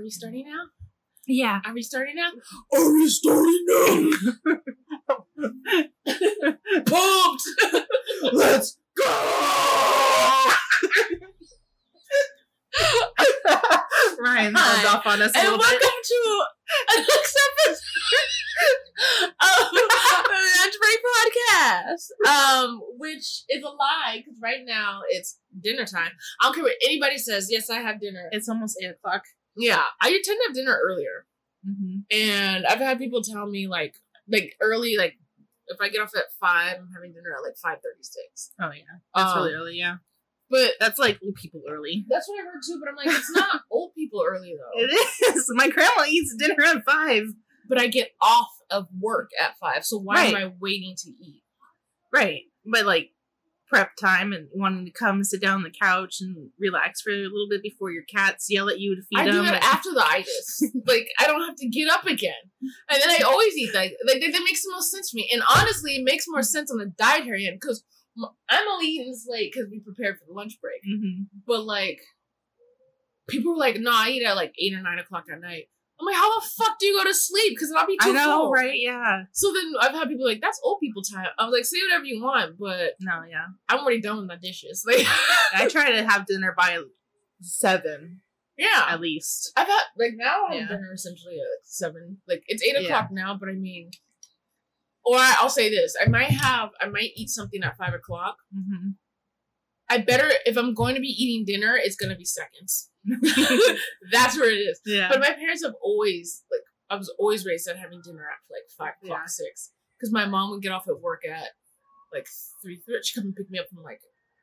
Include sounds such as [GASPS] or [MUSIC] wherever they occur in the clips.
Are we starting now? Yeah. Are we starting now? Are we starting now? [LAUGHS] Pumped! Let's go! Ryan Hi. held off on us a and little welcome bit. to an next episode of the Lunch Break Podcast. Um, which is a lie because right now it's dinner time. I don't care what anybody says. Yes, I have dinner. It's almost eight o'clock. Yeah, I tend to have dinner earlier, Mm-hmm. and I've had people tell me like, like early, like if I get off at five, I'm having dinner at like five thirty six. Oh yeah, that's Um, really early. Yeah, But that's like old people early. that's what I heard too. But I'm like, it's [LAUGHS] not old people early though. It is. My grandma eats dinner at five. But I get off of work at five, so why am I waiting to eat? Right, but like prep time and wanting to come sit down on the couch and relax for a little bit before your cats yell at you to feed I them. do that after the itis. [LAUGHS] like I don't have to get up again, and then I always eat that. Like that, that makes the most sense to me. And honestly, it makes more sense on the dietary end because I'm only eating this late because we prepared for the lunch break. hmm But like, people were like, "No, I eat at like eight or nine o'clock at night." I'm like, "How the fuck do you go to sleep?" Because I'll be too I know, full. right? Yeah. So then I've had people like, "That's old people time." I was like, "Say whatever you want," but No, yeah. I'm already done with my dishes. [LAUGHS] Like, I try to have dinner by seven yeah, at least. I've had like now I have Yeah. dinner essentially at seven. Like it's eight Yeah. o'clock now, but I mean, or I'll say this: I might have, I might eat something at five o'clock. hmm I better if I'm going to be eating dinner, it's gonna be seconds. [LAUGHS] That's where it is. yeah. But my parents have always like I was always raised on having dinner at like five o'clock, Yeah. six, because my mom would get off at work at like three thirty. She'd come and pick me up from like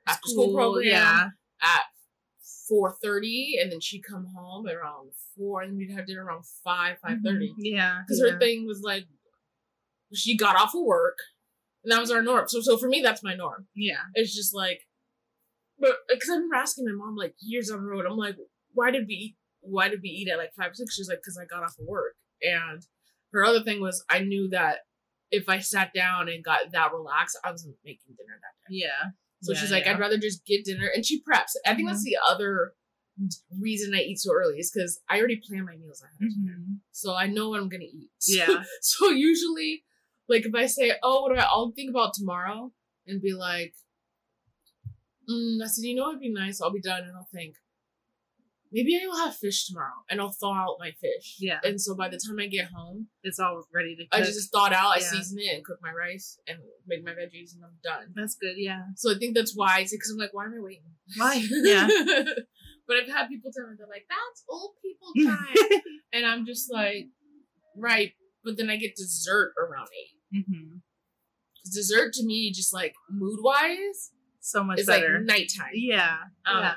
after school, program Yeah. at four thirty, and then she'd come home around four, and we'd have dinner around five, five thirty. Mhm. Yeah. Because yeah. her thing was like, she got off of work, and that was our norm. So, so for me, that's my norm. Yeah. It's just like, but because I remember asking my mom like years on the road, I'm like, why did we eat? Why did we eat at like five or six? She's like, because I got off of work, and her other thing was I knew that if I sat down and got that relaxed, I wasn't making dinner that day. Yeah. So Yeah, she's like, yeah. I'd rather just get dinner. And she preps. I think that's the other reason I eat so early is because I already plan my meals ahead. Mhm. So I know what I'm going to eat. So, [LAUGHS] Yeah. so usually, like if I say, oh, what do I, I'll think about tomorrow and be like, mm, I said, you know, it'd be nice. I'll be done and I'll think, maybe I will have fish tomorrow and I'll thaw out my fish. Yeah. And so by the time I get home, It's all ready to cook. I just thawed out, I Yeah. season it and cook my rice and make my veggies and I'm done. That's good. Yeah. So I think that's why. Because I'm like, why am I waiting? Why? [LAUGHS] Yeah. but I've had people tell me they're like, that's old people [LAUGHS] time, and I'm just like, right. But then I get dessert around eight. hmm dessert to me, just like mood wise, So much is better. like nighttime. yeah. Um, yeah.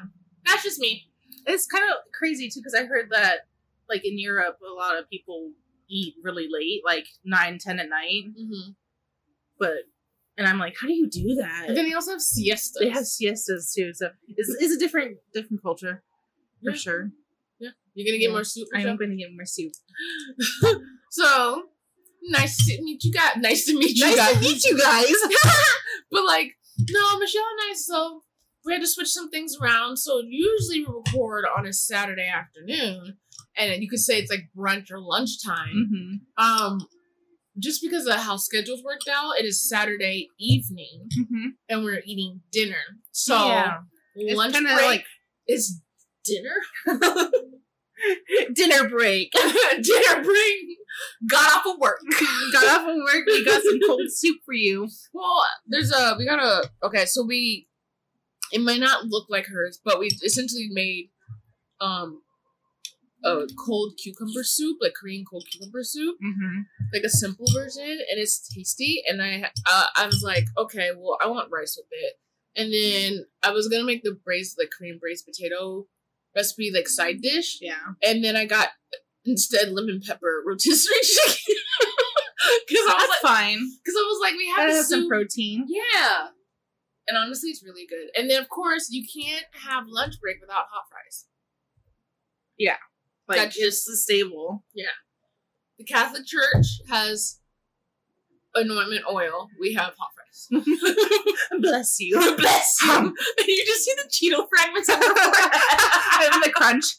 That's just me. It's kind of crazy too because I heard that like in Europe, a lot of people eat really late, like nine, ten at night. Mm-hmm. But and I'm like, how do you do that? But then they also have siestas. they have siestas too, so it's, it's a different different culture for Yeah. sure. Yeah. You're gonna get Yeah. more soup. I am Michelle? going to get more soup. [LAUGHS] so nice to meet you guys. Nice to meet you Nice guys. to meet you guys. [LAUGHS] but like, no, Michelle and I, so we had to switch some things around. So usually we record on a Saturday afternoon, and you could say it's like brunch or lunchtime. hmm Um, just because of how schedules worked out, it is Saturday evening, hmm and we're eating dinner. So Yeah. Lunch break like- is dinner. [LAUGHS] dinner break. [LAUGHS] dinner break. Got off of work. got off of work. We got some cold soup for you. Well, there's a we got a okay, so we it might not look like hers, but we essentially made um a cold cucumber soup, like Korean cold cucumber soup, Mm-hmm. like a simple version, and it's tasty. And I uh, I was like, okay, well, I want rice with it, and then I was gonna make the braised like Korean braised potato recipe like side mm-hmm. dish, Yeah. and then I got instead lemon pepper rotisserie [LAUGHS] chicken because I was like, fine. because I was like, we have Gotta a have some protein. Yeah. And honestly, it's really good. And then, of course, you can't have lunch break without hot fries. Yeah. Like Gotcha. just the stable. Yeah. The Catholic Church has anointment oil. We have hot fries. [LAUGHS] Bless you. [LAUGHS] Bless you. Um, [LAUGHS] you just see the Cheeto fragments on the and the crunch.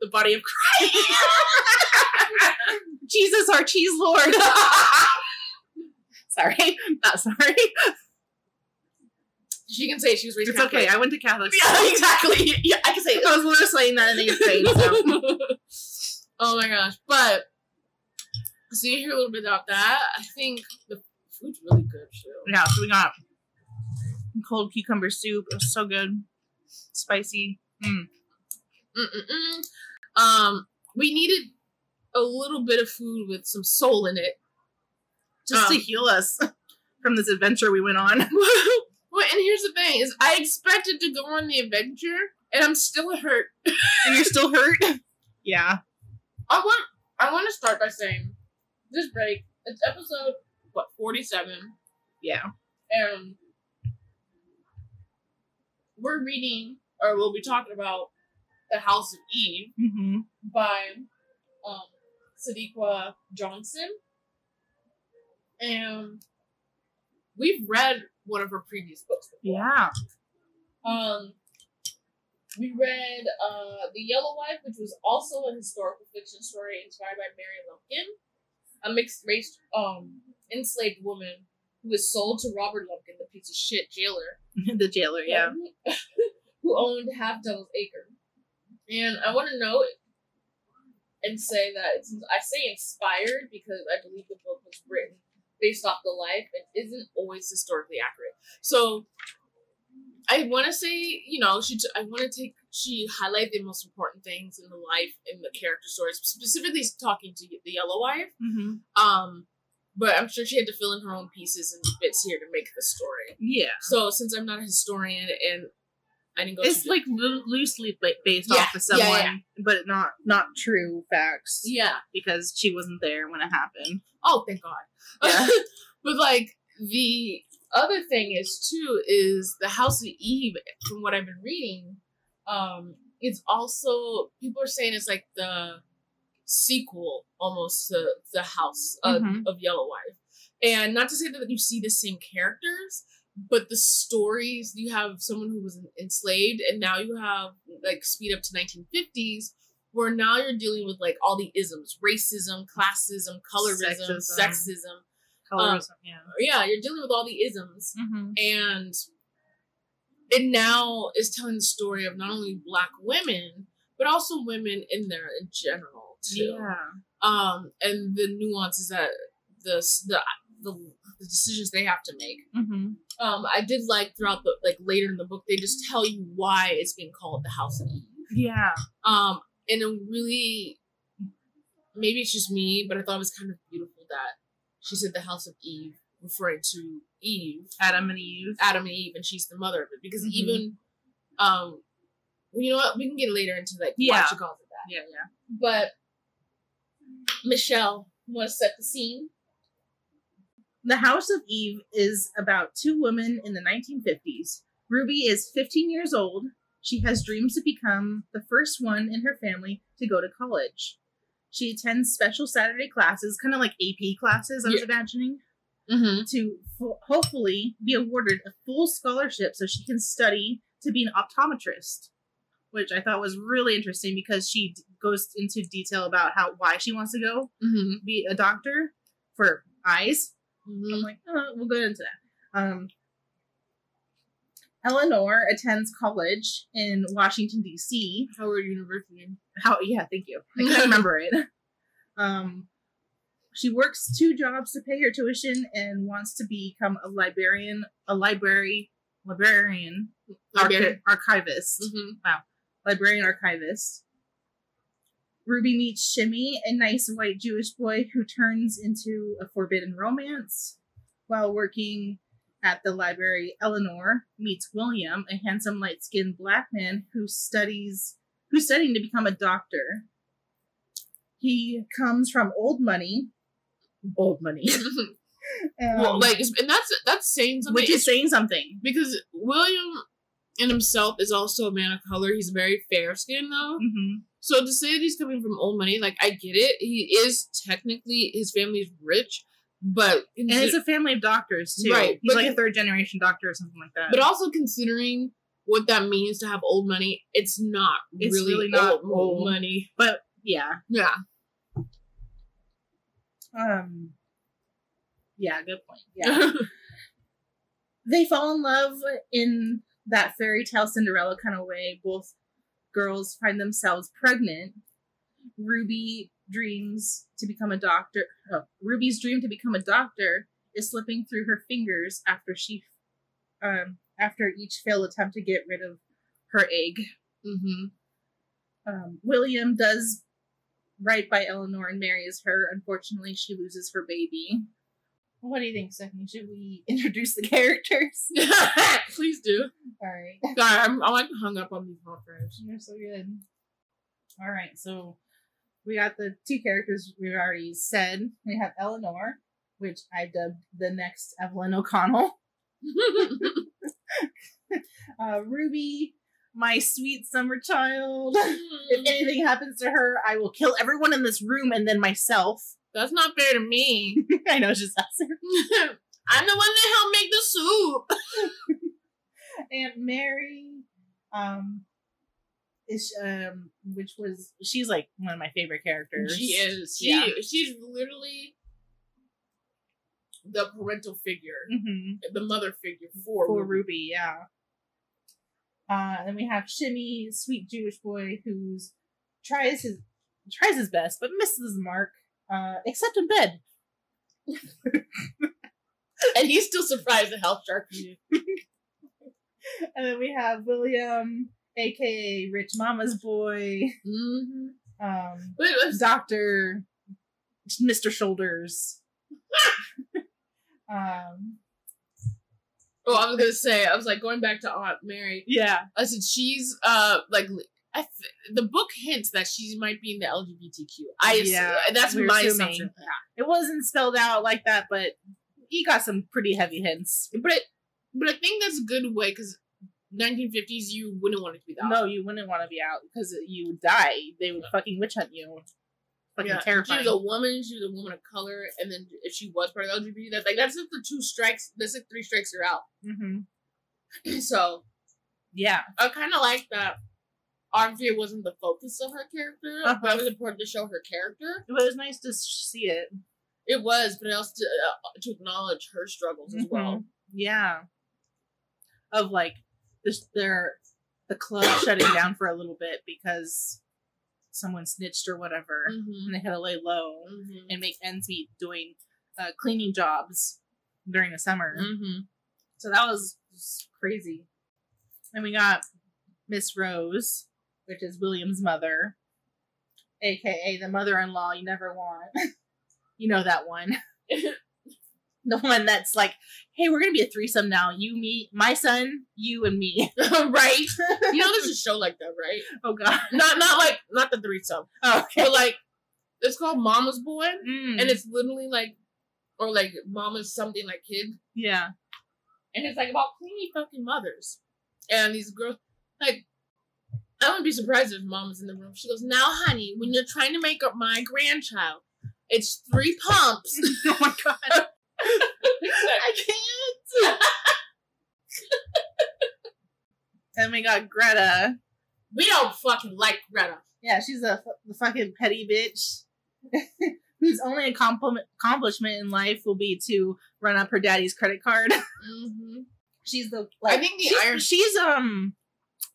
the body of Christ. Jesus, our cheese lord. sorry, not sorry. she can say she was raised It's okay. I went to Catholic. school. yeah, exactly. Yeah, I can say I was literally saying that in eighth grade. So. oh my gosh. But so you hear a little bit about that. I think the food's really good too. Yeah, so we got cold cucumber soup. It was so good, spicy. Mm. Um, we needed a little bit of food with some soul in it. Just to Um, heal us [LAUGHS] from this adventure we went on. [LAUGHS] well, and here's the thing: is I expected to go on the adventure, and I'm still hurt. and you're still hurt. [LAUGHS] yeah. I want I want to start by saying this break. It's episode what forty seven, Yeah. and we're reading or we'll be talking about the House of Eve Mm-hmm. by um Sadeqa Johnson, and we've read one of her previous books. Before. Yeah. Um, we read uh, The Yellow Wife, which was also a historical fiction story inspired by Mary Lumpkin, a mixed race um, enslaved woman who was sold to Robert Lumpkin, the piece of shit jailer, [LAUGHS] the jailer. Yeah. [LAUGHS] who owned Half Devil's Acre. And I want to note and say that it's, I say inspired because I believe the book was written based off the life and isn't always historically accurate. So I want to say, you know, she. T- I want to take. She highlight the most important things in the life in the character stories, specifically talking to the Yellow Wife. Mm-hmm. Um, but I'm sure she had to fill in her own pieces and bits here to make the story. Yeah. So since I'm not a historian and I didn't go, It's like loo- loosely based Yeah, off of yeah, someone, yeah. but not not true facts yeah. because she wasn't there when it happened. Oh, thank God. Yeah. [LAUGHS] but like the other thing is too is the House of Eve. From what I've been reading, um, it's also people are saying it's like the sequel almost to the House of, Mhm. of Yellow Wife, and not to say that you see the same characters. But the stories you have someone who was enslaved, and now you have like speed up to 1950s, where now you're dealing with like all the isms racism classism colorism Sexism. sexism Colorism. yeah. yeah you're dealing with all the isms Mm-hmm. and it now is telling the story of not only black women but also women in there in general too Yeah. um and the nuances that the the the, the decisions they have to make Mm-hmm. um i did like throughout the like later in the book they just tell you why it's being called the house of eve Yeah. um and it really maybe it's just me but i thought it was kind of beautiful that she said the house of eve referring to eve Adam and Eve. adam and eve and she's the mother of it because Mhm. even um you know what we can get later into like Yeah. why she calls it that Yeah, yeah. but michelle want to set the scene The House of Eve is about two women in the 1950s. Ruby is 15 years old. She has dreams to become the first one in her family to go to college. She attends special Saturday classes, kind of like AP classes, I was Yeah. imagining, mm-hmm. to ho- hopefully be awarded a full scholarship so she can study to be an optometrist, which I thought was really interesting because she d- goes into detail about how why she wants to go Mm-hmm. be a doctor for eyes. I'm Mm-hmm. like, oh, we'll go into that. Um, Eleanor attends college in Washington D.C. howard university How? Yeah, thank you. I can't [LAUGHS] remember it. Um, she works two jobs to pay her tuition and wants to become a librarian, a library librarian, Librarian. archi- archivist, mm-hmm. librarian archivist. Ruby meets Shimmy, a nice white Jewish boy who turns into a forbidden romance. While working at the library, Eleanor meets William, a handsome light-skinned black man who studies who's studying to become a doctor. He comes from old money. Old money. [LAUGHS] Um, well, like and that's that's saying something which is saying something. because william in himself is also a man of color he's very fair skinned though hmm So to say that he's coming from old money, like I get it. He is technically his family is rich, but And it's a family of doctors too. Right, He's like a third generation doctor or something like that. but also considering what that means to have old money, it's not It's really, really not old, old. money. But yeah. Yeah. Um Yeah, good point. Yeah. [LAUGHS] they fall in love in that fairy tale Cinderella kind of way. Both girls find themselves pregnant. Ruby dreams to become a doctor. Oh, Ruby's dream to become a doctor is slipping through her fingers after she, um, after each failed attempt to get rid of her egg. hmm Um, William does right by Eleanor and marries her. Unfortunately, she loses her baby. What do you think, Stephanie? Should we [LAUGHS] introduce the characters? [LAUGHS] Please do. All right. Sorry, I'm, I'm like hung up on these conference. You're so good. All right, so we got the two characters we've already said. We have Eleanor, which I dubbed the next Evelyn O'Connell. [LAUGHS] Uh, Ruby, my sweet summer child. [LAUGHS] if anything happens to her, I will kill everyone in this room and then myself. [LAUGHS] That's not fair to me. I know, just us. [LAUGHS] I'm the one that helped make the soup. Aunt Mary, um, is um, which was she's like one of my favorite characters. She is. She Yeah. she's literally the parental figure, hmm the mother figure for, for Ruby. Ruby, yeah. Uh, then we have Shimmy, sweet Jewish boy who's tries his tries his best but misses the mark. Uh, except in bed. [LAUGHS] and he's still surprised at how sharp he is. [LAUGHS] And then we have William, aka Rich Mama's boy, Mm-hmm. um, was, Doctor Mr. Shoulders. [LAUGHS] um, oh, I was gonna say, I was like going back to Aunt Mary. yeah, I said she's uh like I th- the book hints that she might be in the LGBTQ. I Yeah, that's we're my assuming. assumption. it wasn't spelled out like that, but he got some pretty heavy hints. But it, but I think that's a good way because 1950s you wouldn't want to be that. No, you wouldn't want to be out because you would die. They would fucking witch hunt you. Fucking Yeah, terrifying. She was a woman. She was a woman of color, and then if she was part of the LGBT, that like that's just the two strikes. That's like three strikes are out. hmm [CLEARS THROAT] so Yeah, I kind of like that. Obviously, it wasn't the focus of her character, Uh-huh. but it was important to show her character. but it was nice to see it. It was, but also to, uh, to acknowledge her struggles as well. Mhm. Yeah, of like this, their the club shutting down for a little bit because someone snitched or whatever, Mm-hmm. and they had to lay low Mm-hmm. and make ends meet doing uh, cleaning jobs during the summer. Mm-hmm. So that was crazy. And we got Miss Rose, which is William's mother, aka the mother in law you never want. [LAUGHS] you know that one. [LAUGHS] [LAUGHS] the one that's like, hey, we're gonna be a threesome now. You, me, my son, you, and me. [LAUGHS] right? You know, there's a show like that, right? oh god. Not not like not the threesome, Oh, okay. but like it's called Mama's Boy, Mm, and it's literally like, or like Mama's something like kid, yeah. and it's like about clingy fucking mothers, and these girls like. I wouldn't be surprised if mom was in the room. She goes, "Now, honey, when you're trying to make up my grandchild, it's three pumps." [LAUGHS] oh my god. I can't. and we got Greta. we don't fucking like Greta. Yeah, she's a the fucking petty bitch [LAUGHS] whose only accomplishment accomplishment in life will be to run up her daddy's credit card. [LAUGHS] Mm-hmm. She's the Like, I think the she's, iron she's um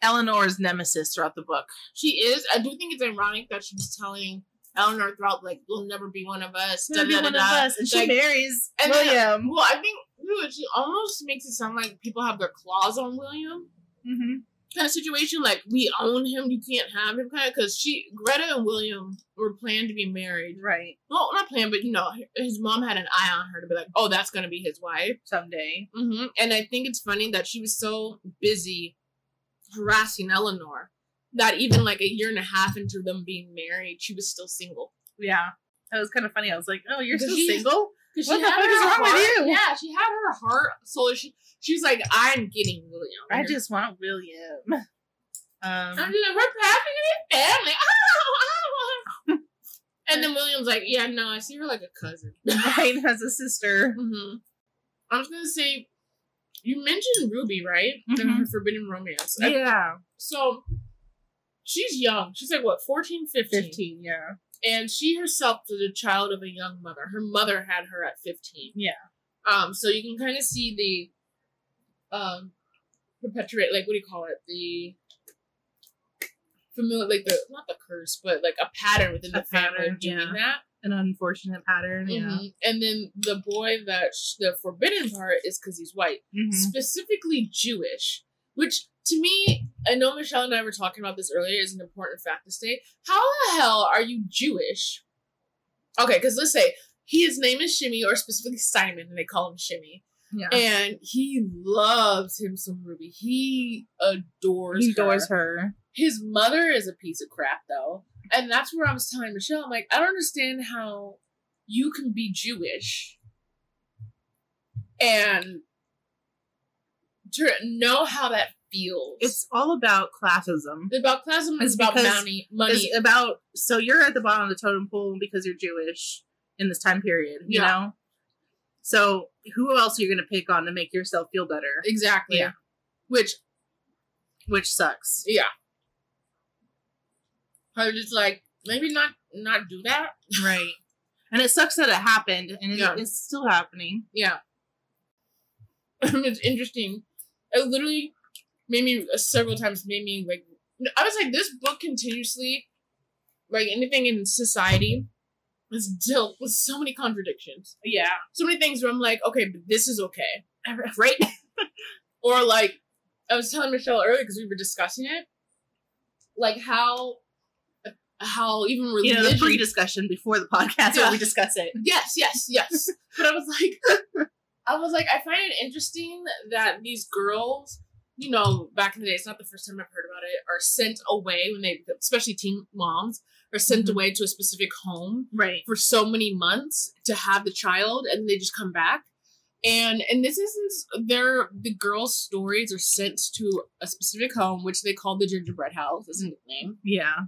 Eleanor's nemesis throughout the book. She is. I do think it's ironic that she's telling Eleanor throughout, like, you'll never be one of us. She'll be da, da, one da, of da. us, and she Like, marries and then- William. Well, I think dude, she almost makes it sound like people have their claws on William hmm kind of situation. Like, we own him, you can't have him kind of. Because she, Greta and William were planned to be married. Right, Well, not planned, but, you know, his mom had an eye on her to be like, oh, that's going to be his wife. someday. hmm And I think it's funny that she was so busy harassing Eleanor that even like a year and a half into them being married, she was still single. Yeah, that was kind of funny. I was like, "Oh, you're still she- single? What the fuck is wrong with you? Yeah, she had her heart. So she she's like, I'm getting William. I just want William." I'm Um, just like, we're passing it family. [LAUGHS] and then William's like, Yeah, no, I see her like a cousin. [LAUGHS] Ryan has a sister. hmm I was gonna say, you mentioned Ruby, right? Mhm. her forbidden romance. I- Yeah. so she's young. She's like what, 14, 15? 15, yeah. And she herself was a child of a young mother. Her mother had her at 15. Yeah. Um, so you can kind of see the um perpetuate like what do you call it? The familiar like the not the curse, but like a pattern within A the family pattern, of doing yeah. that. An unfortunate pattern, yeah. Mhm. And then the boy that sh- the forbidden part is because he's white, Mhm. specifically Jewish, which to me, I know Michelle and I were talking about this earlier, is an important fact to state. How the hell are you Jewish? Okay, because let's say he, his name is Shimmy, or specifically Simon, and they call him Shimmy, Yeah. and he loves him some Ruby. He adores, He adores her. her. His mother is a piece of crap, though. And that's where I was telling Michelle, I'm like, I don't understand how you can be Jewish and to know how that feels. It's all about classism. It's about classism, it's about money. money. It's about so you're at the bottom of the totem pole because you're Jewish in this time period, you Yeah. know? So who else are you gonna pick on to make yourself feel better? exactly. Yeah. Which, Which sucks. yeah. I was just like, maybe not not do that. Right. And it sucks that it happened and it- Yeah. it's still happening. Yeah. [LAUGHS] it's interesting. It literally made me uh, several times made me like I was like this book continuously like anything in society is dealt with so many contradictions. Yeah. So many things where I'm like, okay, but this is okay. [LAUGHS] Right? [LAUGHS] or like I was telling Michelle earlier because we were discussing it. Like how how even You know, the pre discussion before the podcast Yeah. where we discuss it. Yes, yes, yes. [LAUGHS] but I was like, I was like, I find it interesting that these girls, you know, back in the day, it's not the first time I've heard about it, are sent away when they, especially teen moms, are sent Mhm. away to a specific home Right. for so many months to have the child, and they just come back. And and this isn't their the girls' stories are sent to a specific home, which they call the gingerbread house, is a nickname. Yeah.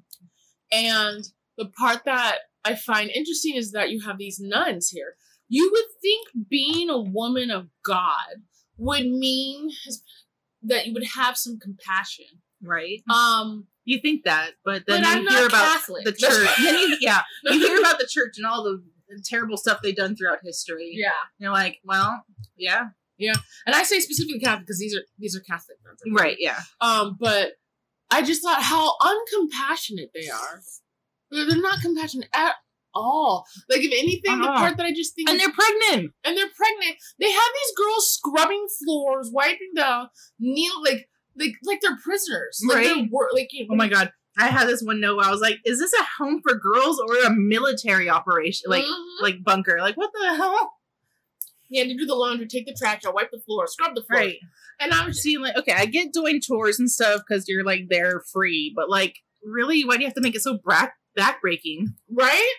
And the part that I find interesting is that you have these nuns here. You would think being a woman of God would mean that you would have some compassion. Right. Um, You think that, but then but you I'm hear about Catholic. the church. [LAUGHS] you, yeah. You hear about the church and all the terrible stuff they've done throughout history. yeah, You're like, well, yeah. Yeah. And I say specifically Catholic because these are these are Catholic nuns. Right, yeah. Um, but I just thought how uncompassionate they are. They're they're not compassionate at all. Like if anything, the Uh-uh. part that I just think And they're pregnant. and they're pregnant. They have these girls scrubbing floors, wiping down, kneel like like like they're prisoners. Like they're Right. wor- like you Oh my god. I had this one note where I was like, is this a home for girls or a military operation? Like Mhm. like bunker. Like what the hell? yeah, to do the laundry, take the trash out, wipe the floor, scrub the floor. Right. And I was seeing like, okay, I get doing chores and stuff because you're like they're free, but like, really, why do you have to make it so back backbreaking? right.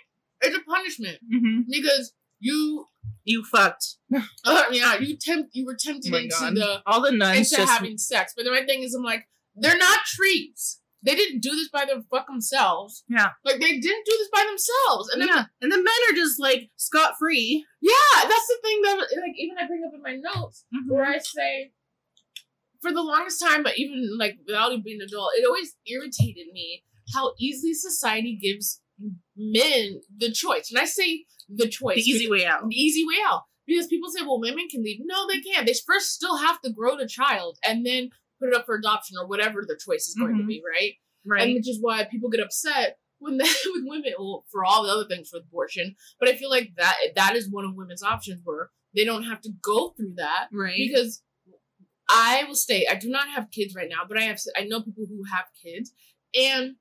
It's a punishment Mm-hmm. because you, You fucked. uh, [LAUGHS] yeah, you tempt, you were tempted Oh into God. the All the nuns into just having sex. But the right thing is, I'm like, they're not trees. They didn't do this by their fucking selves. Yeah. Like they didn't do this by themselves. And then yeah, and the men are just like scot free. Yeah, that's the thing that like even I bring up in my notes where I say for the longest time, but even like without even being an adult, it always irritated me how easily society gives men the choice. And I say the choice, The easy way out. the easy way out. Because people say, well, women can leave. No, they can't. They first still have to grow the child and then put it up for adoption or whatever their choice is going to Mhm. be, right? Right. And which is why people get upset when they, [LAUGHS] with women, well, for all the other things with abortion. But I feel like that that is one of women's options where they don't have to go through that right. because I will state I do not have kids right now, but I have I know people who have kids, and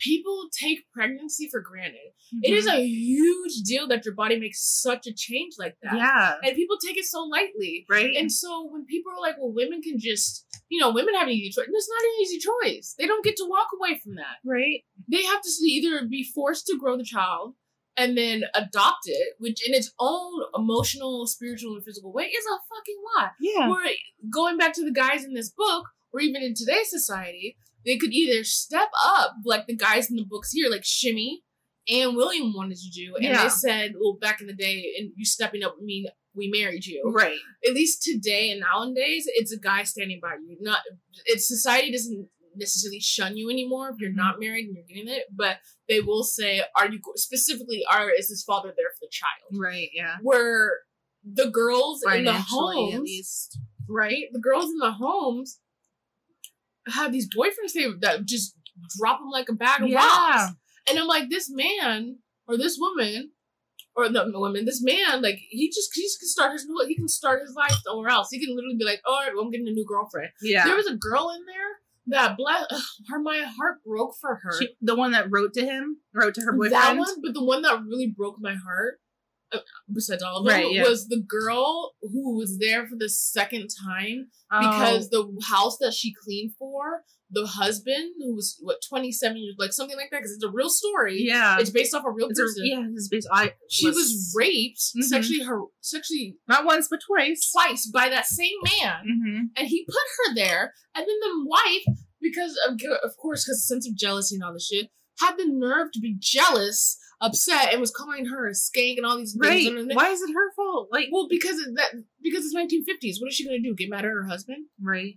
people take pregnancy for granted. It is a huge deal that your body makes such a change like that, Mm-hmm. yeah. and people take it so lightly. Right. And so when people are like, "Well, women can just," you know, women have an easy choice. And it's not an easy choice. They don't get to walk away from that right. they have to either be forced to grow the child and then adopt it, which in its own emotional, spiritual, and physical way is a fucking lot. Yeah. Where going back to the guys in this book, or even in today's society, they could either step up like the guys in the books here, like Shimmy and William wanted to do, and Yeah. they said, "Well, back in the day, and you stepping up would mean we married you. Right. At least today and nowadays, it's a guy standing by you. Not it's society doesn't necessarily shun you anymore if you're Mhm. not married and you're getting it, but they will say, "Are you specifically are is this father there for the child?" Right. Yeah. Where the girls in the homes, least. right? The girls in the homes have these boyfriends they, that just drop them like a bag of Yeah. rocks. And I'm like, this man or this woman or the woman, this man, like he just he can start his he can start his life somewhere else. He can literally be like, all right, well, I'm getting a new girlfriend. Yeah. There was a girl in there that bless her my heart broke for her. She, the one that wrote to him, wrote to her boyfriend. That one, but the one that really broke my heart, besides all of them, Right, yeah. was the girl who was there for the second time Oh, because the house that she cleaned for, the husband who was what twenty seven years, like something like that, because it's a real story. yeah, It's based off a real it's a, person. yeah, it's based. I She was raped, Mhm. sexually her sexually not once but twice. twice by that same man, Mm-hmm. and he put her there. And then the wife, because of of course, because the sense of jealousy and all this shit, had the nerve to be jealous, upset, and was calling her a skank and all these Right? things. Then- Why is it her fault? Like, Well, because that, because it's 1950s. What is she gonna do? Get mad at her husband? right?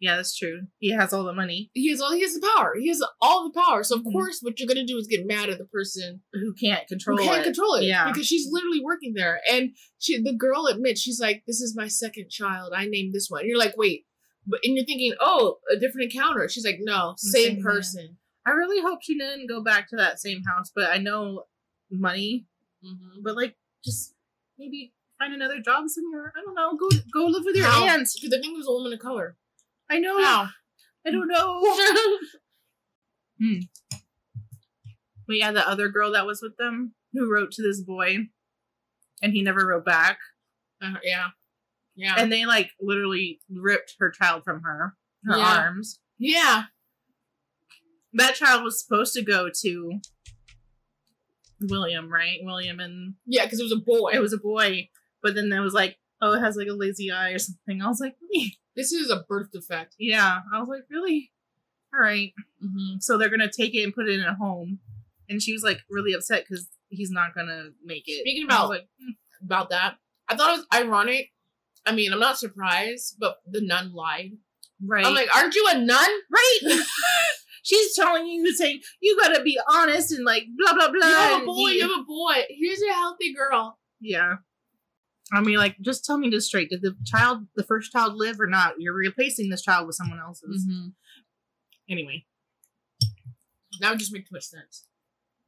Yeah, that's true. He has all the money. He has all. He has the power. He has all the power. So of Mhm. course, what you're gonna do is get mad at the person Who can't control who can't it? control it. Yeah. because she's literally working there, and she, the girl admits she's like, "This is my second child. I named this one." And you're like, "Wait," but and you're thinking, "Oh, a different encounter." She's like, "No, The same person." man. Person." I really hope she didn't go back to that same house, but I know money. Mm-hmm. But like, just maybe find another job somewhere. I don't know. Go go live with your How? aunt. Because I think it was a woman of color. I know. How? I don't know. [LAUGHS] Hmm. But yeah, the other girl that was with them who wrote to this boy, and he never wrote back. Uh, yeah, yeah, And they like literally ripped her child from her, her Yeah. arms. yeah. That child was supposed to go to William, right? William and Yeah, because it was a boy. it was a boy, but then there was like, oh, it has like a lazy eye or something. I was like, really? This is a birth defect. Yeah. I was like, really? All right. Mm-hmm. So they're gonna take it and put it in a home, and she was like really upset because he's not gonna make it. Speaking about- like, mm, About that, I thought it was ironic. I mean, I'm not surprised, but the nun lied. right, I'm like, aren't you a nun? right. [LAUGHS] [LAUGHS] She's telling you, saying you gotta be honest and like blah blah blah. You have a boy. You have a boy. Here's a healthy girl. Yeah. I mean, like, just tell me this straight. Did the child, the first child, live or not? You're replacing this child with someone else's. Mm-hmm. Anyway, That would just make too much sense.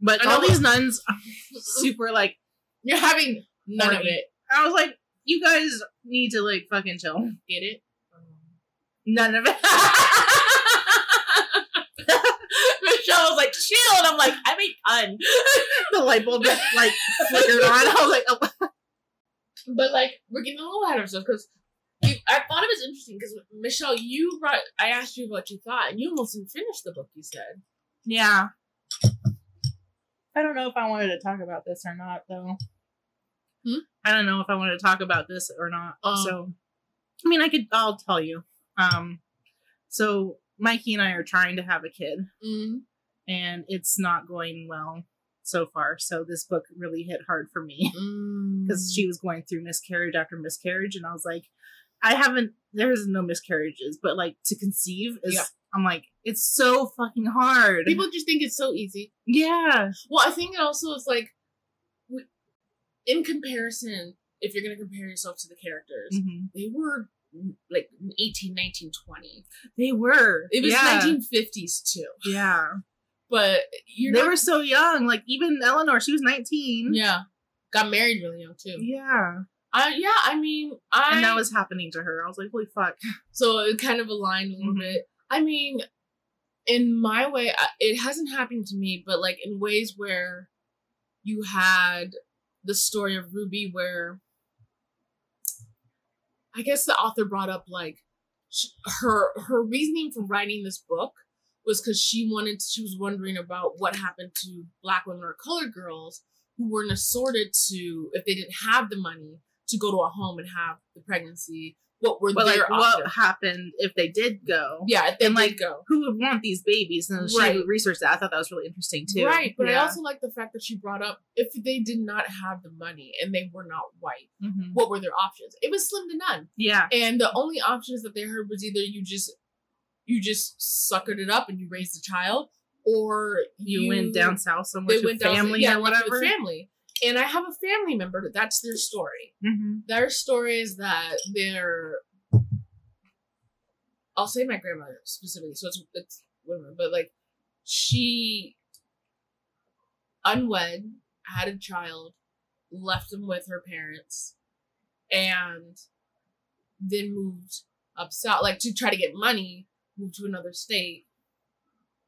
but all these nuns, [LAUGHS] super like. You're having none of it. I was like, you guys need to like fucking chill. Get it? None of it. [LAUGHS] Michelle was like, chill. And I'm like, I made fun. [LAUGHS] the light bulb just like flickered on. I was like, oh. But like, we're getting a little ahead of ourselves because I thought it was interesting because Michelle, you brought, I asked you what you thought, and you almost didn't finish the book. You said, yeah. I don't know if I wanted to talk about this or not, though. Hmm? I don't know if I wanted to talk about this or not. Um. so, I mean, I could. I'll tell you. Um, so Mikey and I are trying to have a kid, mm, and it's not going well so far. So this book really hit hard for me [LAUGHS] because mm. she was going through miscarriage after miscarriage, and I was like, I haven't. There's no miscarriages, but like to conceive is. Yeah. I'm like, it's so fucking hard. people just think it's so easy. yeah, Well, I think it also is like, in comparison, if you're going to compare yourself to the characters, Mhm. they were mm, like 18, 19, 20. they were. It was yeah. 1950s too. Yeah, But you're they not- were so young. Like even Eleanor, she was 19. yeah, got married really young too. Yeah, I yeah, I mean, I and that was happening to her. I was like, holy fuck. so it kind of aligned a little Mhm. bit. I mean, in my way, it hasn't happened to me, but like in ways where you had the story of Ruby, where I guess the author brought up like her her reasoning for writing this book was because she wanted she was wondering about what happened to black women or colored girls who weren't assorted to if they didn't have the money to go to a home and have the pregnancy what were their like, what happened if they did go? yeah, if they and, like, go. Who would want these babies? And she Right. researched that. I thought that was really interesting too. Right, but I also like the fact that she brought up if they did not have the money and they were not white, Mhm. what were their options? It was slim to none. yeah, And the only options that they heard was either you just you just suckered it up and you raised a child, or you, went down south somewhere down family yeah, or whatever. family. And I have a family member that that's their story. hmm Their story is that they're I'll say my grandmother specifically, so it's it's women, but like she unwed, had a child, left them with her parents, and then moved up south, like to try to get money, moved to another state,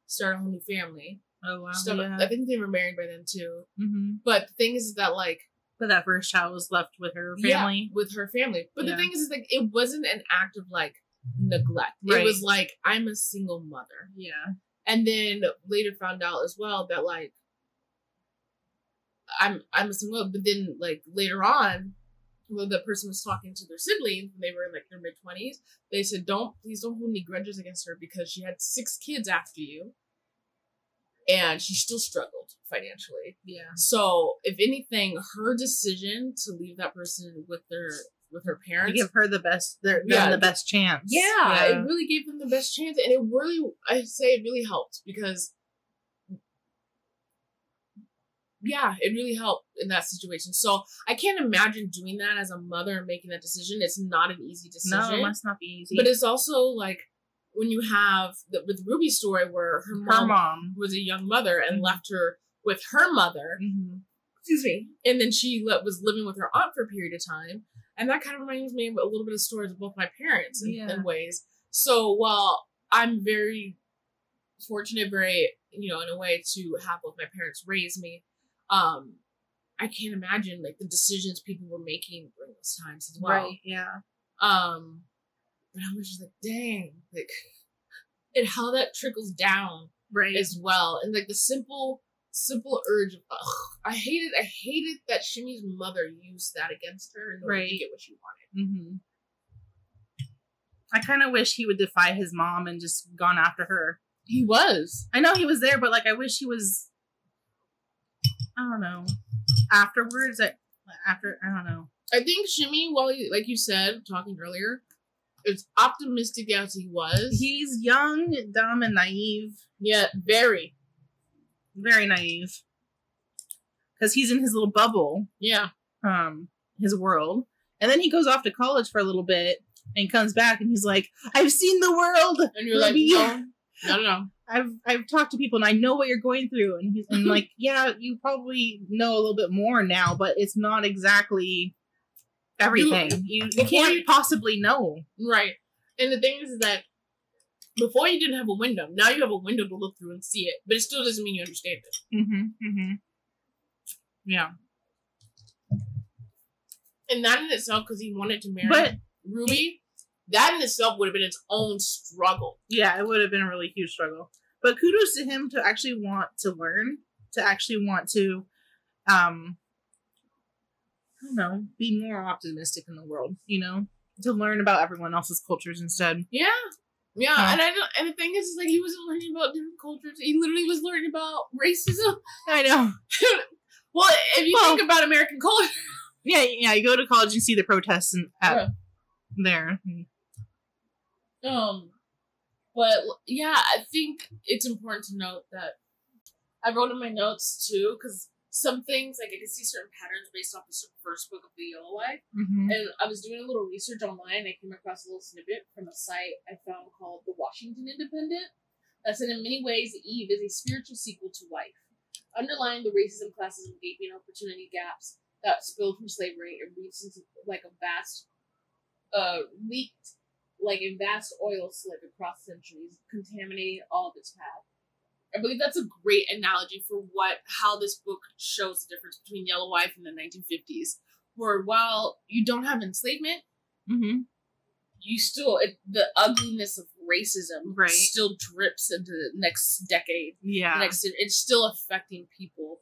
start a whole new family. Oh wow, So yeah. I think they were married by then too. hmm But the thing is that like But that first child was left with her yeah, family. with her family. But Yeah. the thing is, is like it wasn't an act of like neglect. Right. It was like I'm a single mother, Yeah. and then later found out as well that like I'm I'm a single. But then like later on, when the person was talking to their siblings when they were in like their mid twenties, they said, "Don't please don't hold any grudges against her because she had six kids after you." And she still struggled financially. Yeah. So, if anything, her decision to leave that person with their with her To parents, give her the best, their, Yeah. them the best chance. yeah, it really gave them the best chance, and it really, I say, it really helped because, yeah, it really helped in that situation. So I can't imagine doing that as a mother and making that decision. It's not an easy decision, no, it must not be easy. but it's also like when you have the, with Ruby's story where her mom, her mom. was a young mother and Mhm. left her with her mother hmm excuse me. And then she le- was living with her aunt for a period of time. And that kind of reminds me of a little bit of stories of both my parents in, Yeah. in ways. So while I'm very fortunate, very, you know, in a way to have both my parents raise me, um, I can't imagine like the decisions people were making during those times as well. Right. Yeah. Um, but I was just like, dang, like, [LAUGHS] and how that trickles down Right. as well. And like the simple, simple urge of, ugh, I hated, I hated that Shimmy's mother used that against her in order to Right. get what she wanted. Mm-hmm. I kind of wish he would defy his mom and just gone after her. He was. I know he was there, but like I wish he was. I don't know. Afterwards, I, after I don't know. I think Shimmy, while he, like you said, talking earlier, as optimistic as he was, He's young, dumb, and naive. yeah, very, Very naive. Because he's in his little bubble, yeah, um, his world, and then he goes off to college for a little bit and comes back, and he's like, "I've seen the world, and you're like, Ruby. no, no, no, no. I've I've talked to people and I know what you're going through. And he's and [LAUGHS] like, yeah, you probably know a little bit more now, but it's not exactly everything. You, you before can't you- possibly know. right. And the thing is that before you didn't have a window, now you have a window to look through and see it, but it still doesn't mean you understand it. Mm-hmm. Mm-hmm. Yeah. And that in itself, because he wanted to marry But Ruby, that in itself would have been its own struggle. yeah, it would have been a really huge struggle. But kudos to him to actually want to learn, to actually want to um I don't know, be more optimistic in the world, you know? To learn about everyone else's cultures instead. Yeah. Yeah, Huh. and I don't, and the thing is, is like he wasn't learning about different cultures. He literally was learning about racism. [LAUGHS] I know. [LAUGHS] Well, if you Well- think about American culture, Yeah, yeah. You go to college and see the protests and at Yeah. there. Um, but yeah, I think it's important to note that I wrote in my notes too, because some things like I can see certain patterns based off the first book of the Yellow Wife, Mm-hmm. and I was doing a little research online. I came across a little snippet from a site I found called the Washington Independent that said, in many ways, Eve is a spiritual sequel to Life, underlying the racism, classism, gaping opportunity gaps that spilled from slavery and reached into like a vast, uh, leaked like a vast oil slick across centuries, contaminating all of its path. I believe that's a great analogy for what how this book shows the difference between Yellow Wife and the 1950s, where while you don't have enslavement, Mm-hmm. you still it, the ugliness of racism Right. still drips into the next decade. Yeah. The next, it's still affecting people,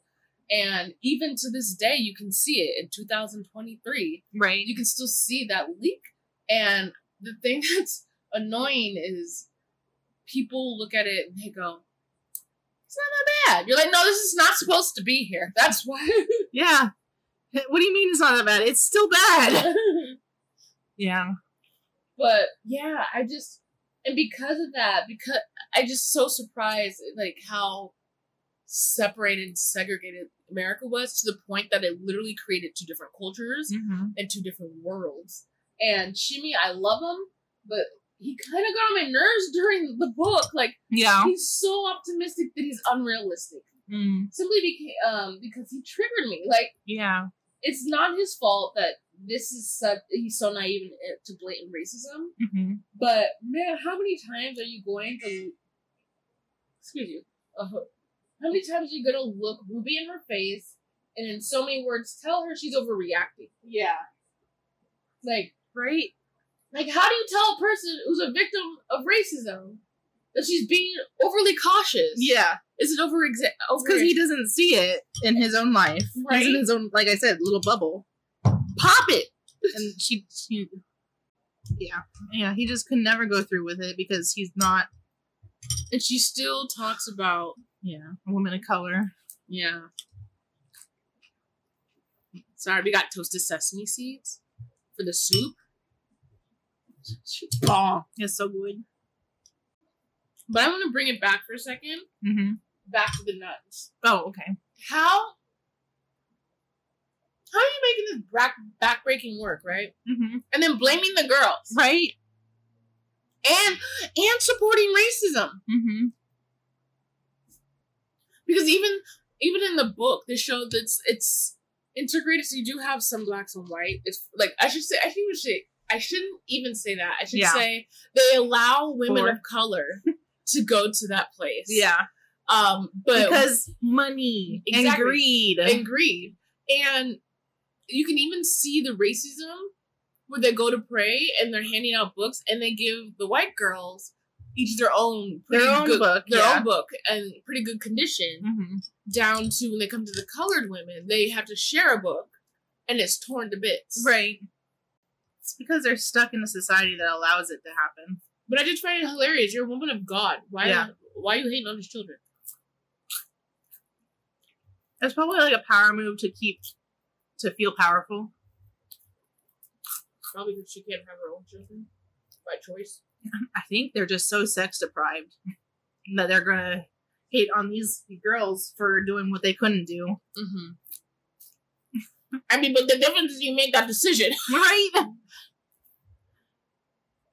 and even to this day, you can see it in 2023 right. you can still see that leak And the thing [LAUGHS] that's annoying is people look at it and they go, "It's not that bad." You're like, "No, this is not supposed to be here." [LAUGHS] That's why. Yeah. What do you mean it's not that bad? It's still bad. [LAUGHS] Yeah. but yeah, I just and because of that, because I just so surprised like how separated, and segregated America was to the point that it literally created two different cultures Mm-hmm. and two different worlds. And Shimmy, I love him, but he kind of got on my nerves during the book. Like Yeah. he's so optimistic that he's unrealistic. Mm. Simply beca- um, because he triggered me. Like Yeah. it's not his fault that this is such he's so naive to blatant racism. Mm-hmm. But man, how many times are you going to? Excuse you. Uh, how many times are you gonna look Ruby in her face and in so many words tell her she's overreacting? Yeah. Like, Right? like how do you tell a person who's a victim of racism that she's being overly cautious? Yeah. Is it over exa- over? Because he doesn't see it in his own life. Right. He's in his own, like I said, little bubble. Pop it! And [LAUGHS] she, she, yeah. Yeah, he just could never go through with it because he's not, and she still talks about yeah, a woman of color. yeah. Sorry, we got toasted sesame seeds for the soup. It's so good. But I want to bring it back for a second. Mm-hmm. Back to the nuts. Oh, okay. How? How are you making this back backbreaking work, right? Mm-hmm. And then blaming the girls, Right? and and supporting racism Mm-hmm. because even even in the book they show that it's, it's integrated. So you do have some blacks and white. It's like I should say I think we should I shouldn't even say that. I should Yeah. say they allow women of color [LAUGHS] to go to that place. Yeah. Um, but because money and greed. and greed. And you can even see the racism where they go to pray and they're handing out books and they give the white girls each their own Their own good, book, their yeah. own book and pretty good condition mm-hmm. down to when they come to the colored women they have to share a book and it's torn to bits Right. Because they're stuck in a society that allows it to happen. but i just find it hilarious you're a woman of god why Yeah. why are you hating on these children It's probably like a power move to keep to feel powerful. probably because she can't have her own children by choice [LAUGHS] I think they're just so sex deprived [LAUGHS] that they're gonna hate on these girls for doing what they couldn't do. mm-hmm. [LAUGHS] i mean but the difference is you make that decision Right?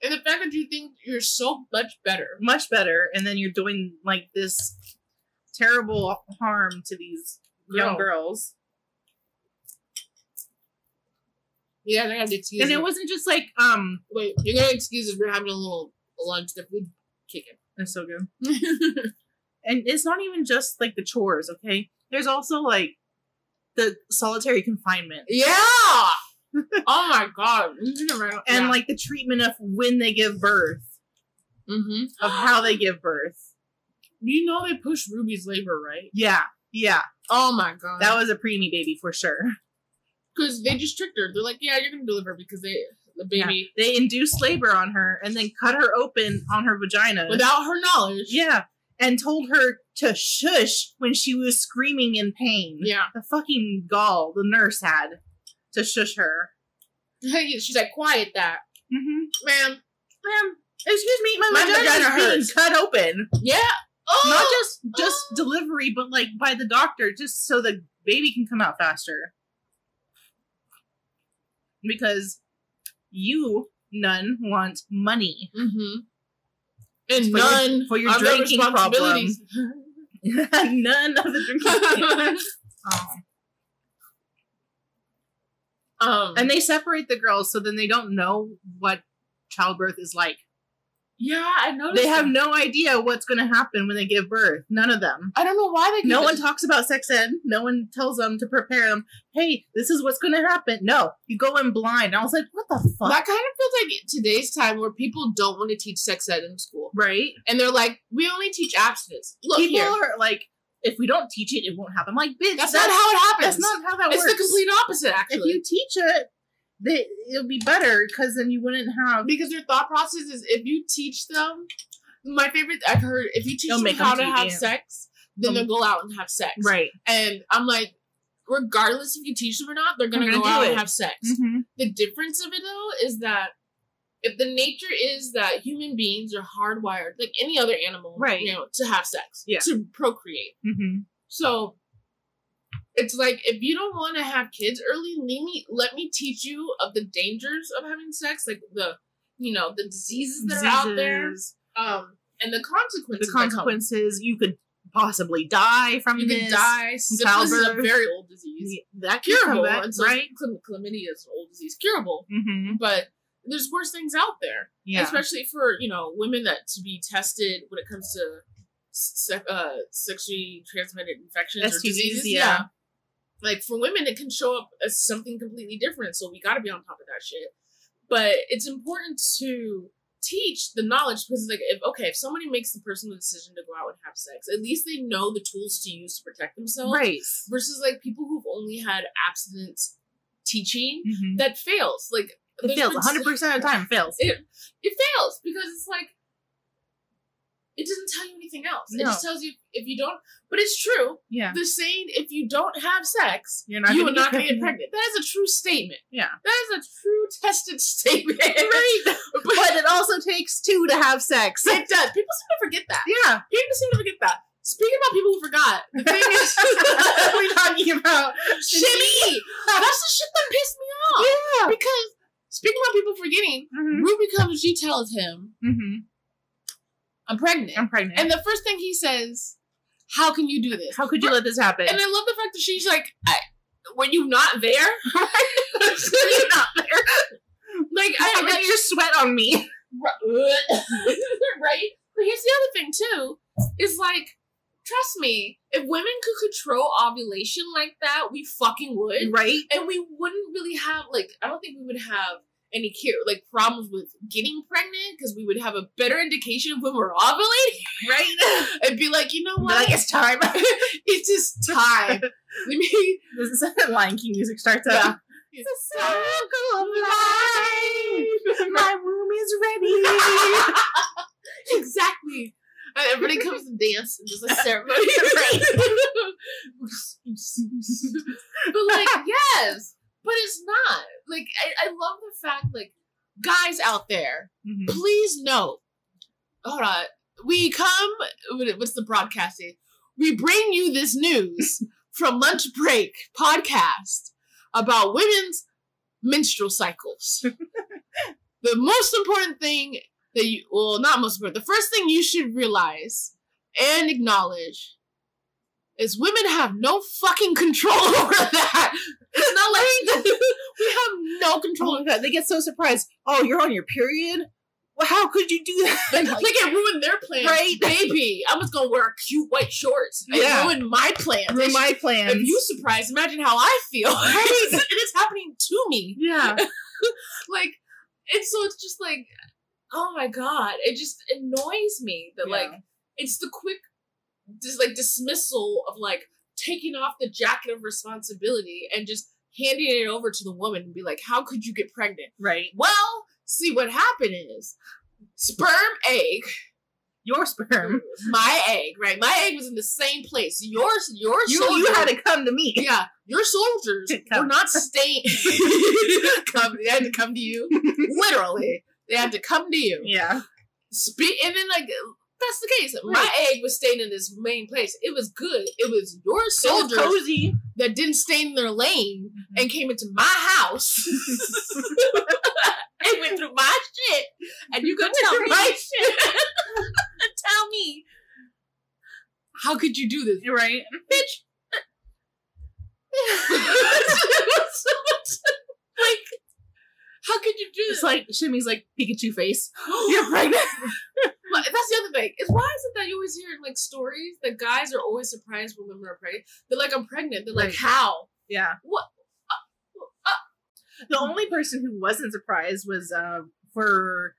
And the fact that you think you're so much better. Much better. And then you're doing like this terrible harm to these young Girl. girls. Yeah, are gonna have to excuse And it wasn't just like, um Wait, you're gonna excuse us. We're having a little lunch. The food kicking. it's so good. [LAUGHS] and it's not even just like the chores, okay? There's also like the solitary confinement yeah. [LAUGHS] oh my god. and like the treatment of when they give birth, mm-hmm. of how they give birth. You know they pushed Ruby's labor, right? Yeah, yeah, Oh my god. that was a preemie baby for sure. because they just tricked her. They're like, yeah, you're gonna deliver because they the baby They induced labor on her and then cut her open on her vagina. without her knowledge. yeah, and told her to shush when she was screaming in pain. Yeah. The fucking gall the nurse had to shush her. [LAUGHS] She's like, quiet that, Mm-hmm. ma'am. Ma'am, excuse me, my, My vagina, vagina is being hurts. cut open. Yeah. Oh. Not just just delivery, but like by the doctor, just so the baby can come out faster. Because you none want money. Mm-hmm. And For your- none for your of their drinking responsibilities. [LAUGHS] none of the drinking. [LAUGHS] oh. Um, And they separate the girls so then they don't know what childbirth is like. yeah, I noticed. They have that. no idea what's going to happen when they give birth. None of them. I don't know why they. No one it- talks about sex ed. No one tells them to prepare them. Hey, this is what's going to happen. No, you go in blind. I was like, what the fuck? That kind of feels like today's time where people don't want to teach sex ed in school, right? and they're like, "We only teach abstinence." Look People here, are like, if we don't teach it, it won't happen. I'm like, bitch, that's, not how it happens. That's not how that it's works. It's the complete opposite, actually. If you teach it, they it'll be better because then you wouldn't have because their thought process is if you teach them. My favorite I've heard if you teach them how to have sex, then Um, they'll go out and have sex. right. And I'm like, regardless if you teach them or not, they're gonna, They're gonna go out it. and have sex. Mm-hmm. The difference of it though is that if the nature is that human beings are hardwired, like any other animal, Right. you know, to have sex, Yeah. to procreate. Mm-hmm. So it's like if you don't want to have kids early, let me let me teach you of the dangers of having sex, like the you know the diseases that are out there, um, and the The consequences. that come. consequences you could possibly die from You this. die. Syphilis is a very old disease. That can come Curable, back, right? chlam- chlamydia is an old disease, curable. Mm-hmm. But there's worse things out there. Yeah. especially for you know women that to be tested when it comes to se- uh, sexually transmitted infections or STDs, diseases. yeah. like for women, it can show up as something completely different. So we got to be on top of that shit. But it's important to teach the knowledge because, like, if okay, if somebody makes the personal decision to go out and have sex, at least they know the tools to use to protect themselves. Right. Versus like people who've only had abstinence teaching Mm-hmm. that fails. Like It fails. 100% of the time it fails. it it fails because it's like it doesn't tell you anything else. It just tells you if you don't. But it's true. Yeah. The saying if you don't have sex, You're not you gonna are get not going to get [LAUGHS] pregnant. pregnant. That is a true statement. Yeah. That is a true tested statement. [LAUGHS] Right. but [LAUGHS] But it also takes two to have sex. it does. People seem to forget that. Yeah. People seem to forget that. Speaking about people who forgot, the thing is, we're talking about Shimmy. That's the shit that pissed me off. Yeah. Because speaking about people forgetting, Mm-hmm. Ruby comes. She tells him, Mm-hmm. "I'm pregnant." I'm pregnant. And the first thing he says, "How can you do this? How could you let this happen? And I love the fact that she's like, I, "When you not there, [LAUGHS] You're not there. like I I, got your sweat on me. [LAUGHS] right? But here's the other thing too: is like, trust me, if women could control ovulation like that, we fucking would, Right? and we wouldn't really have like, I don't think we would have." Any cure like problems with getting pregnant because we would have a better indication of when we're ovulating, Right? [LAUGHS] and be like, you know But what, like it's time. [LAUGHS] it's just time. [LAUGHS] Let me this is Lion King music starts Yeah. up. It's a circle of life. My womb is ready. exactly. Everybody comes and dance and just a ceremony. but like, [LAUGHS] yes. But it's not. Like, I, I love the fact, like, guys out there, Mhm. please note. Hold on. We come, what's the broadcasting? We bring you this news [LAUGHS] from Lunch Break podcast about women's menstrual cycles. [LAUGHS] the most important thing that you, well, not most important, the first thing you should realize and acknowledge is women have no fucking control [LAUGHS] over that. It's not like we [LAUGHS] have no control. my god, they get so surprised. Oh, you're on your period? Well, how could you do [LAUGHS] that? Like, like it ruined their plan, Right. Baby, I was gonna wear cute white shorts. It Yeah. ruined my plan. Ruined my plan. If you surprised, imagine how I feel. Right. and it's happening to me. yeah. Like, and so it's just like, oh my god, it just annoys me that like it's the quick, just like dismissal of like taking off the jacket of responsibility and just handing it over to the woman and be like, how could you get pregnant? Right. Well, see what happened is sperm egg Your sperm. [LAUGHS] my egg, right? My egg was in the same place. Yours, your You, soldier, you had to come to me. yeah, your soldiers were not staying. [LAUGHS] come, they had to come to you. [LAUGHS] Literally, they had to come to you. Yeah. Speak, and then like that's the case. My egg was staying in this main place. It was good. It was your So soldiers cozy. that didn't stay in their lane Mm-hmm. and came into my house. [LAUGHS] and went through my shit, and you gonna tell me My [LAUGHS] tell me how could you do this, You're Right. bitch? [LAUGHS] like, how could you do this? It's like Shimmy's like Pikachu face. [GASPS] you're pregnant. [LAUGHS] But that's the other thing. Is why is it that you always hear in like stories that guys are always surprised when women are pregnant? They're like, I'm pregnant. They're like, Right. how? Yeah. What? The only person who wasn't surprised was uh for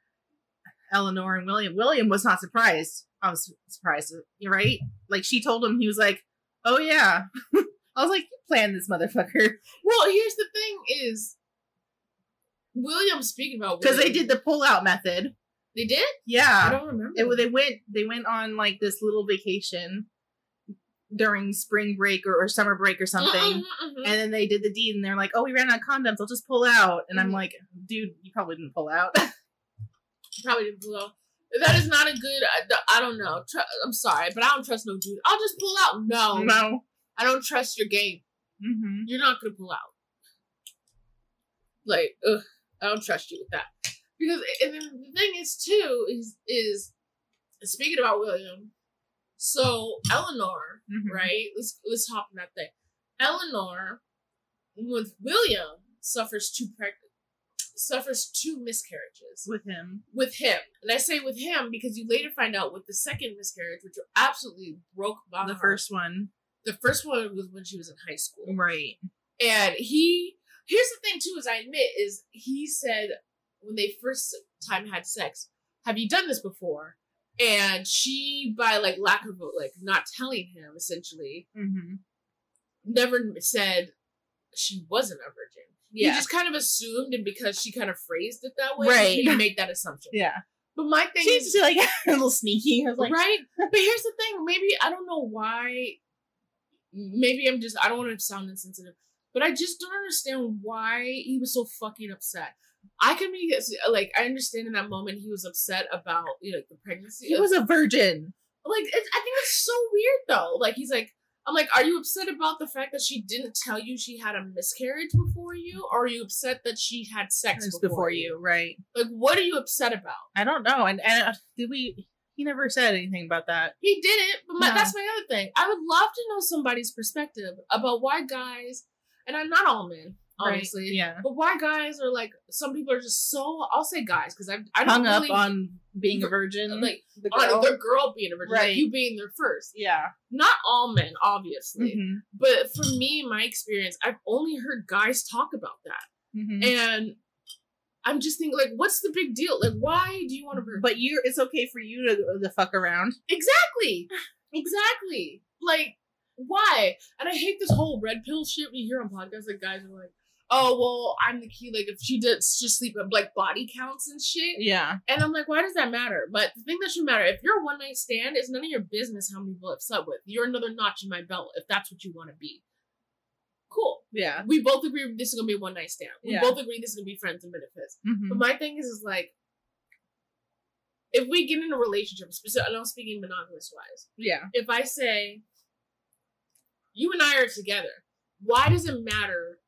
Eleanor and William. William was not surprised. I was surprised. You're right. Like she told him, he was like, "Oh yeah." [LAUGHS] I was like, "You planned this, motherfucker." Well, here's the thing: is William, speaking about because they did the pull out method. They did. Yeah, I don't remember. it, they went they went on like this little vacation during spring break or, or summer break or something. Mhm, mhm. And then they did the deed, and they're like, "Oh, we ran out of condoms. I'll just pull out." And I'm Mhm. like, "Dude, you probably didn't pull out." [LAUGHS] Probably didn't pull out. That is not a good. I, I don't know. Tr- I'm sorry, but I don't trust no dude. I'll just pull out. No, no. I don't trust your game. Mm-hmm. You're not gonna pull out. Like, ugh, I don't trust you with that. Because and then the thing is too is is speaking about William. So Eleanor, Mhm. right? Let's let's hop on that thing. Eleanor, with William, suffers two preg- suffers two miscarriages With him, with him. And I say with him because you later find out with the second miscarriage, which absolutely broke my the heart. first one, The first one was when she was in high school. right? And he here's the thing too, is I admit, is he said when they first time had sex, have you done this before? And she, by like lack of like not telling him, essentially, Mm-hmm. never said she wasn't a virgin. Yeah, He just kind of assumed, and because she kind of phrased it that way, Right. he [LAUGHS] made that assumption. yeah. But my thing She's is, like [LAUGHS] a little sneaky. I was like, right? [LAUGHS] But here's the thing. Maybe I don't know why. Maybe I'm just I don't want to sound insensitive, but I just don't understand why he was so fucking upset. I can be like I understand in that moment he was upset about you know, like the pregnancy. he was a virgin. like I think it's so weird though. Like he's like I'm like, are you upset about the fact that she didn't tell you she had a miscarriage before you, or are you upset that she had sex before, before you? you, right? Like, what are you upset about? I don't know. And and uh, did we? He never said anything about that. He didn't, but my, No. that's my other thing. I would love to know somebody's perspective about why guys, and I'm not all men, obviously, Right? Yeah. but why guys are like, some people are just so, I'll say guys, because I, I don't Hung up really, on being a virgin. like, the on girl. the girl being a virgin, like you being there first. yeah. Not all men, obviously, Mhm. but for me, my experience, I've only heard guys talk about that. Mhm. And I'm just thinking, like, what's the big deal? Like, why do you want to virgin? But you, it's okay for you to the fuck around. Exactly. Exactly. Like, why? And I hate this whole red pill shit we hear on podcasts. Like, guys are like, oh, well, I'm the key. Like, if she does just sleep like body counts and shit. Yeah. And I'm like, why does that matter? But the thing that should matter, if you're a one night stand, it's none of your business how many people I've slept with. You're another notch in my belt if that's what you want to be. Cool. Yeah. We both agree this is gonna be a one night stand. We Yeah. both agree this is gonna be friends and benefits. Mhm. But my thing is, is like, if we get in a relationship, and I'm speaking monogamous wise, Yeah. if I say, you and I are together, why does it matter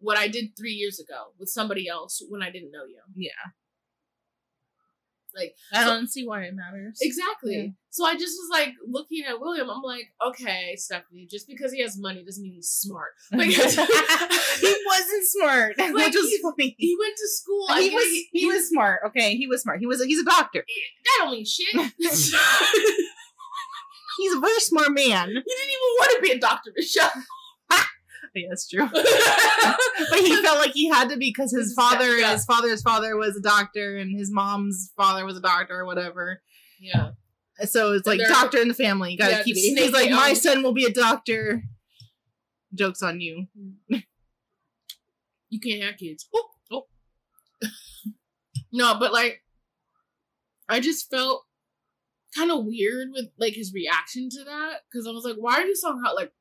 what I did three years ago with somebody else when I didn't know you? Yeah. Like, I so- don't see why it matters. exactly. Yeah. So I just was like looking at William. I'm like, okay, Stephanie, just because he has money doesn't mean he's smart. [LAUGHS] Like, [LAUGHS] he wasn't smart, Like, which is he- funny. he went to school. I he was it, he was smart. Okay, he was smart. He was a, he's a doctor. That don't mean shit. [LAUGHS] He's a very smart man. He didn't even want to be a doctor, Michelle. [LAUGHS] Yeah, that's true. but he felt like he had to be because his father, yeah. his father's father was a doctor, and his mom's father was a doctor, or whatever. yeah. So it's like doctor in the family. You gotta Yeah, keep it. He's like, my son will be a doctor. Jokes on you. You can't have kids. Oh, oh. no, but like, I just felt kind of weird with like his reaction to that because I was like, why are you so hot, like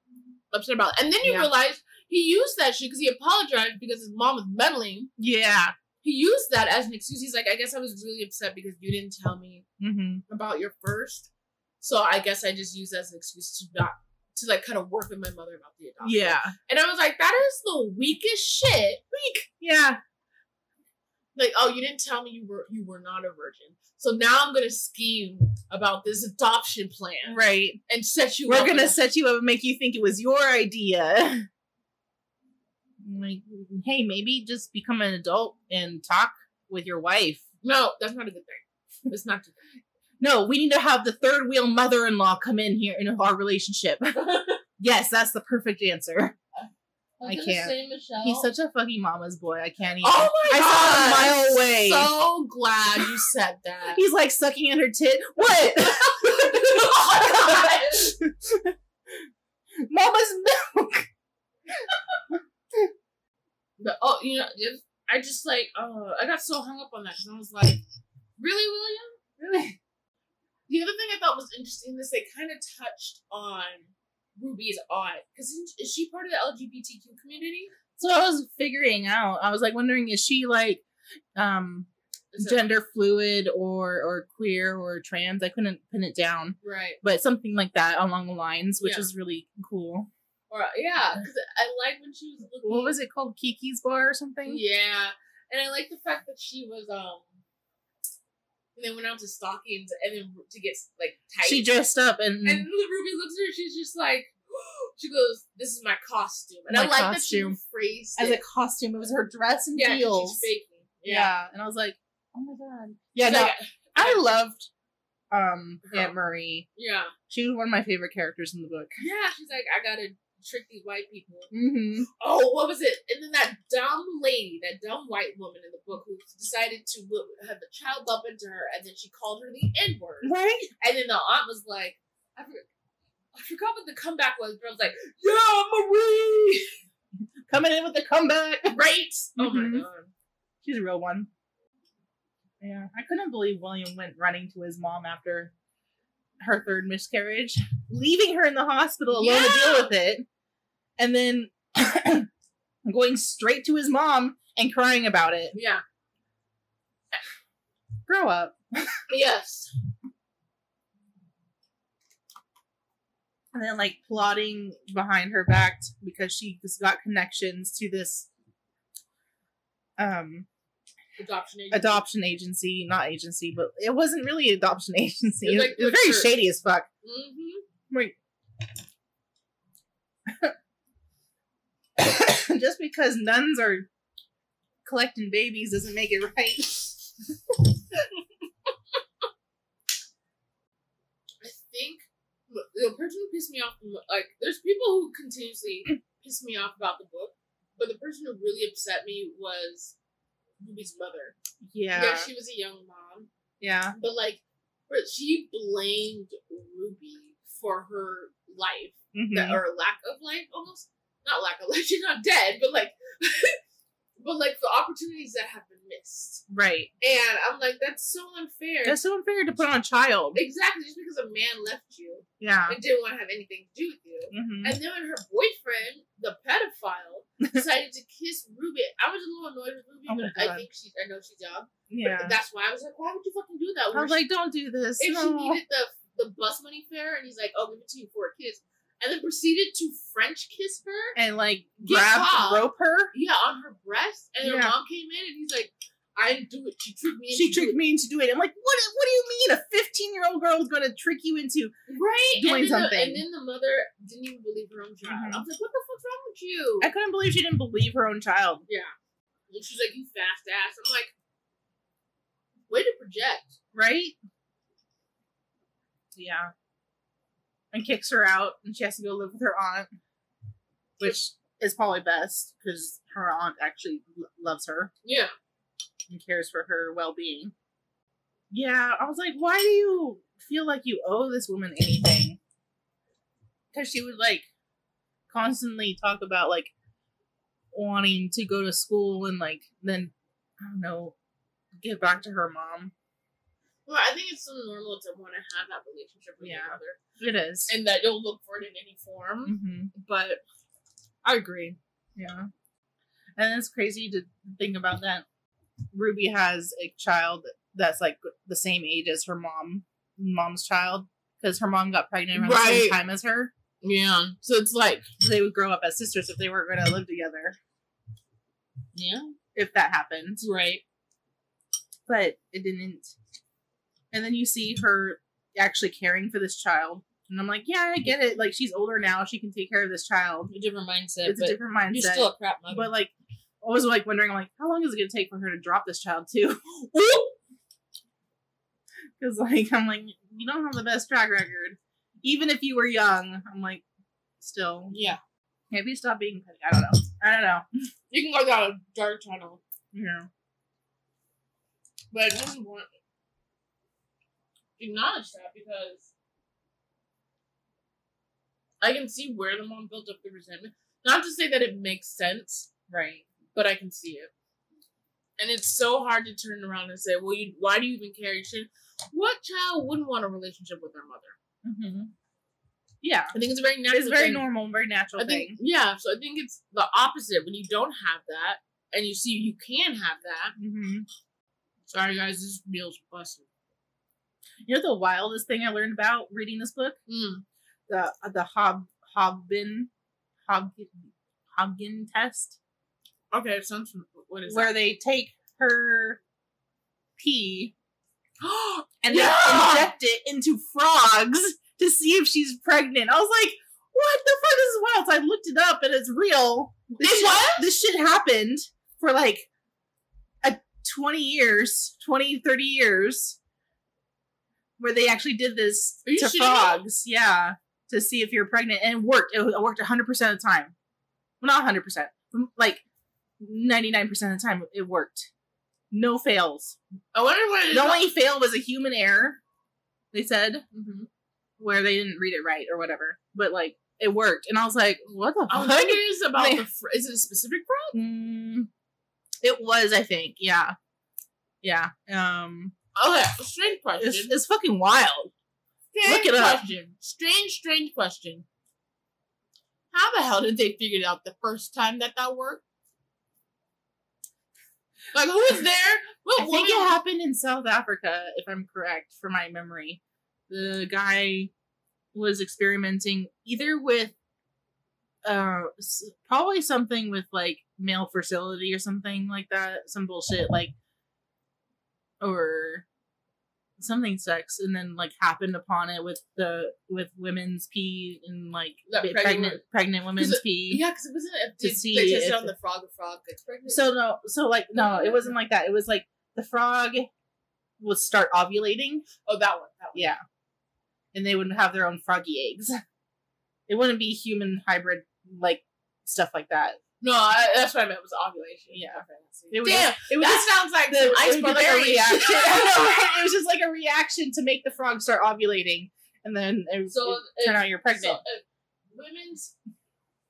upset about it? And then you Yeah. realize he used that shit because he apologized because his mom was meddling. Yeah. He used that as an excuse. He's like, I guess I was really upset because you didn't tell me Mm-hmm. about your first. So I guess I just used that as an excuse to not to like kind of work with my mother about the adoption. Yeah. And I was like, that is the weakest shit. Weak. Yeah. Like, oh, you didn't tell me you were you were not a virgin. So now I'm gonna scheme about this adoption plan Right. and set you up. We're gonna with- set you up and make you think it was your idea. [LAUGHS] Like, hey, maybe just become an adult and talk with your wife. No, that's not a good thing. It's not. Good. [LAUGHS] no, we need to have the third wheel mother-in-law come in here in our relationship. [LAUGHS] yes, that's the perfect answer. I can't. He's such a fucking mama's boy. I can't even. Oh my I god! saw a mile away. So glad you said that. He's like sucking at her tit. What? oh my gosh! Mama's milk. But, oh, you know, just I just like, uh, I got so hung up on that because I was like, really, William? Really? The other thing I thought was interesting is they kind of touched on Ruby's aunt because is she part of the LGBTQ community? So I was figuring out. I was like wondering, is she like um Is it- gender fluid or or queer or trans? I couldn't pin it down, right? but something like that along the lines, which Yeah. is really cool. Or yeah, because I like when she was looking. What was it called? Kiki's Bar or something? Yeah, and I like the fact that she was um. And then went out to stockings and then to get like tight. She dressed up and, and Ruby looks at her. She's just like, [GASPS] she goes, "This is my costume," and I like costume. that she phrased as it. a costume. It was her dress and yeah, heels. she's faking. Yeah. Yeah, and I was like, oh my god. Yeah, no, like, I loved um Her. Aunt Marie. yeah, She was one of my favorite characters in the book. yeah. She's like, I gotta trick these white people. Mm-hmm. Oh, what was it? And then that dumb lady, that dumb white woman in the book who decided to have the child bump into her, and then she called her the N word. Right? And then the aunt was like, I forgot, I forgot what the comeback was, but I was like, Yeah, Marie! Coming in with the comeback. Right? Oh Mhm. my god. She's a real one. Yeah, I couldn't believe William went running to his mom after her third miscarriage, leaving her in the hospital alone to deal with it, and then [COUGHS] going straight to his mom and crying about it. Yeah. Grow up. Yes. And then like plotting behind her back because she just got connections to this um Adoption agency. adoption agency, not agency, but it wasn't really adoption [LAUGHS] agency. It was, like it was very church. shady as fuck. Mm-hmm. Wait. [COUGHS] Just because nuns are collecting babies doesn't make it right. I think the person who pissed me off, like, there's people who continuously [COUGHS] piss me off about the book, but the person who really upset me was Ruby's mother. Yeah. Yeah, she was a young mom, yeah. but like, she blamed Ruby for her life, Mhm. that, or lack of life, almost. Not lack of life, [LAUGHS] she's not dead, but like, [LAUGHS] but like the opportunities that have been missed. Right. And I'm like, that's so unfair. That's so unfair to put on a child. exactly, just because a man left you Yeah. and didn't want to have anything to do with you. hmm And then when her boyfriend, the pedophile, [LAUGHS] decided to kiss Ruby, I was a little annoyed with Ruby, Oh but I think she, I know she's young. Yeah. But that's why I was like, why would you fucking do that? I was Where like, don't do this. she, if no. she needed the the bus money fare, and he's like, oh, give it to you for a kiss, and then proceeded to French kiss her, and like grab rope her. yeah, on her breast, and her mom came in, and he's like, I didn't do it. She tricked me. She tricked me into doing it. I'm like, what? What do you mean? A 15 year old girl is going to trick you into? right doing and something. The, and then the mother didn't even believe her own child. Mhm. I was like, what the fuck's wrong with you? I couldn't believe she didn't believe her own child. Yeah. And she's like, you fast ass. I'm like, way to project. Right? Yeah. And kicks her out, and she has to go live with her aunt, which is probably best because her aunt actually l- loves her Yeah. and cares for her well being. Yeah, I was like, why do you feel like you owe this woman anything? Because she would like constantly talk about like wanting to go to school and like then I don't know give back to her mom. Well, I think it's so normal to want to have that relationship with your Yeah. It is. and that you'll look for it in any form. hmm But I agree. Yeah. And it's crazy to think about that. Ruby has a child that's like the same age as her mom, mom's child, because her mom got pregnant around the same time as her. Yeah. So it's like, They would grow up as sisters if they weren't going to live together, yeah, if that happened. right. But it didn't. And then you see her actually caring for this child. And I'm like, yeah, I get it. Like, she's older now. She can take care of this child. A different mindset. It's a different mindset. You're still a crap mother. but, like, I was, like, wondering, like, how long is it going to take for her to drop this child, too? [LAUGHS] Because, like, I'm like, you don't have the best track record. Even if you were young, I'm like, still. yeah. Maybe stop being petty. I don't know. I don't know. You can go down a dark tunnel, Yeah. but it doesn't want acknowledge that because I can see where the mom built up the resentment. Not to say that it makes sense, Right. but I can see it. And it's so hard to turn around and say, well, you, why do you even care? You should. What child wouldn't want a relationship with their mother? Mm-hmm. Yeah. I think it's a very natural. It's very thing. normal, very natural I think, thing. yeah. So I think it's the opposite when you don't have that, and you see you can have that. Mm-hmm. Sorry, guys, this meal's busted. You know the wildest thing I learned about reading this book? Mm. The the Hob Hobbin Hobgin Hobgin test, Okay, sounds. What is where they take her pee [GASPS] and Yeah! they inject it into frogs to see if she's pregnant. I was like, what the fuck? This is wild. So I looked it up and it's real. This It shit, was? This shit happened for like a 20 years, 20, 30 years, where they actually did this to shitting me? frogs. Yeah. To see if you're pregnant. And it worked. It, worked 100% of the time. Well, not 100%. Like 99% of the time, it worked. No fails. I wonder what it is. The only fail was a human error. They said Mhm. where they didn't read it right or whatever, but like it worked, and I was like, "What the I'm fuck?" curious about They- the. Fr- is it a specific frog? Mm, it was, I think, yeah, yeah. Um, Okay, strange question. it's, it's fucking wild. strange look it up. question. Strange, strange question. How the hell did they figure it out the first time that that worked? Like, who was there? What I think it happened in South Africa, if I'm correct, from my memory. The guy was experimenting either with, uh, probably something with like male fertility or something like that, some bullshit like, or something sex, and then like happened upon it with the with women's pee and like That pregnant pregnant pregnant women's it- pee. Yeah, because it wasn't. If To they, see they tested if- on the frog. The frog gets pregnant. So no, so like no, it wasn't like that. It was like the frog would start ovulating. oh, that one. That one. Yeah. And they wouldn't have their own froggy eggs. It wouldn't be human hybrid like stuff like that. No, I, that's what I meant was ovulation. Yeah. It was Damn, just, it was that just sounds like the, some it ice like a reaction. [LAUGHS] [LAUGHS] Right? It was just like a reaction to make the frog start ovulating, and then it, was- So it if- turn out you're pregnant. So, if women's,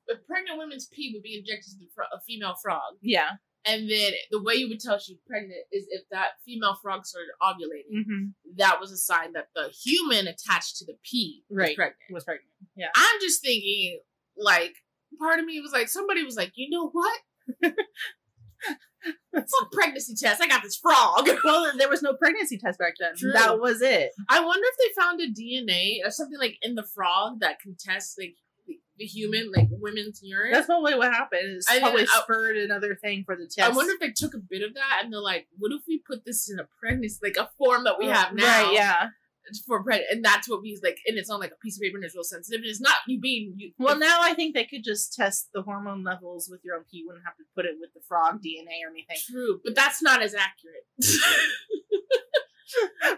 if pregnant women's pee would be injected to the fro- a female frog, yeah. and then the way you would tell she's pregnant is if that female frog started ovulating. Mm-hmm. That was a sign that the human attached to the pee was pregnant. Was pregnant. Yeah. I'm just thinking, like, part of me was like, somebody was like, you know what? [LAUGHS] Fuck pregnancy test. I got this frog. [LAUGHS] Well, there was no pregnancy test back then. True. That was it. I wonder if they found a DNA or something like in the frog that can test like the, human, like women's urine. That's probably what happened. It's I- probably I- spurred another thing for the test. I wonder if they took a bit of that and they're like, what if we put this in a pregnancy, like a form that we oh, have now? Right, yeah. For pregnant, and that's what we like, and it's on like a piece of paper and it's real sensitive, and it's not you being you. Well, now I think they could just test the hormone levels with your own pee. You wouldn't have to put it with the frog DNA or anything. true, but that's not as accurate. [LAUGHS]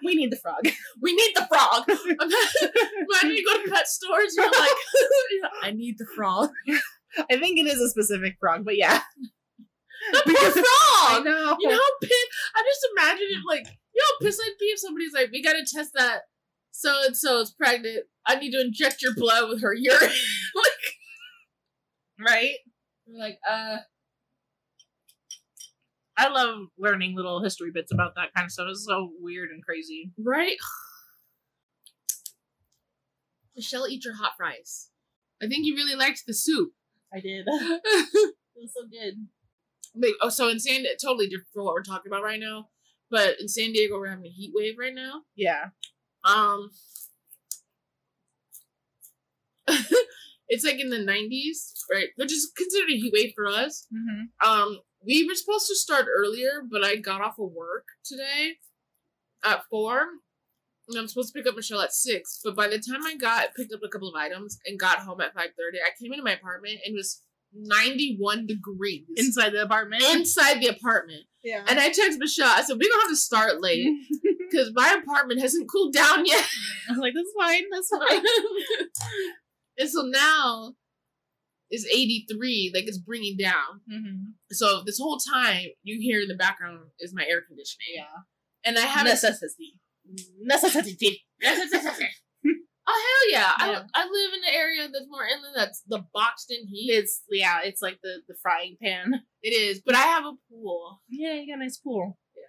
We need the frog. we need the frog. [LAUGHS] Imagine you go to pet stores, you're like, [LAUGHS] I need the frog. I think it is a specific frog, but yeah. The poor I frog. know. You know how pissed? I just imagine it like, know pissed I'd be if somebody's like, we gotta test that so and so is pregnant. I need to inject your blood with her urine. [LAUGHS] like, right? like, uh, I love learning little history bits about that kind of stuff. It's so weird and crazy. right? [SIGHS] Michelle, eat your hot fries. I think you really liked the soup. I did. [LAUGHS] it was so good. Wait, oh, so in San totally different from what we're talking about right now. But in San Diego, we're having a heat wave right now. Yeah. Um, [LAUGHS] it's like in the 90s, right? Which is considered a heat wave for us. Mm-hmm. Um, we were supposed to start earlier, but I got off of work today at four. And I'm supposed to pick up Michelle at six. But by the time I got picked up a couple of items and got home at five thirty, I came into my apartment and was 91 degrees Inside the apartment. inside the apartment. yeah. And I texted Michelle, I said, We're gonna have to start late [LAUGHS] because my apartment hasn't cooled down yet. I was like, that's fine. That's fine. [LAUGHS] and so now it's 83, like it's bringing down. mm-hmm. So this whole time you hear in the background is my air conditioning. Yeah. And I haven't Necessity. Necessity. [LAUGHS] Oh hell yeah. Yeah. I, I live in an area that's more inland that's the boxed in heat. It's yeah, it's like the the frying pan. It is, but I have a pool. Yeah, you got a nice pool. Yeah,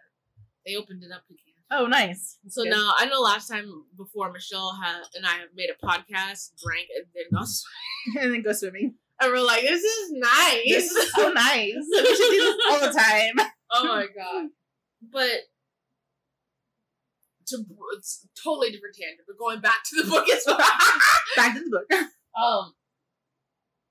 they opened it up again. Oh, nice. So Good. now I know last time before Michelle had and I have made a podcast, drank and then go swimming. [LAUGHS] and then go swimming. And we're like, this is nice. This is so [LAUGHS] nice. We should do this all the time. oh my [LAUGHS] god. But to it's a totally different tangent, but going back to the book as well. [LAUGHS] Back to the book. um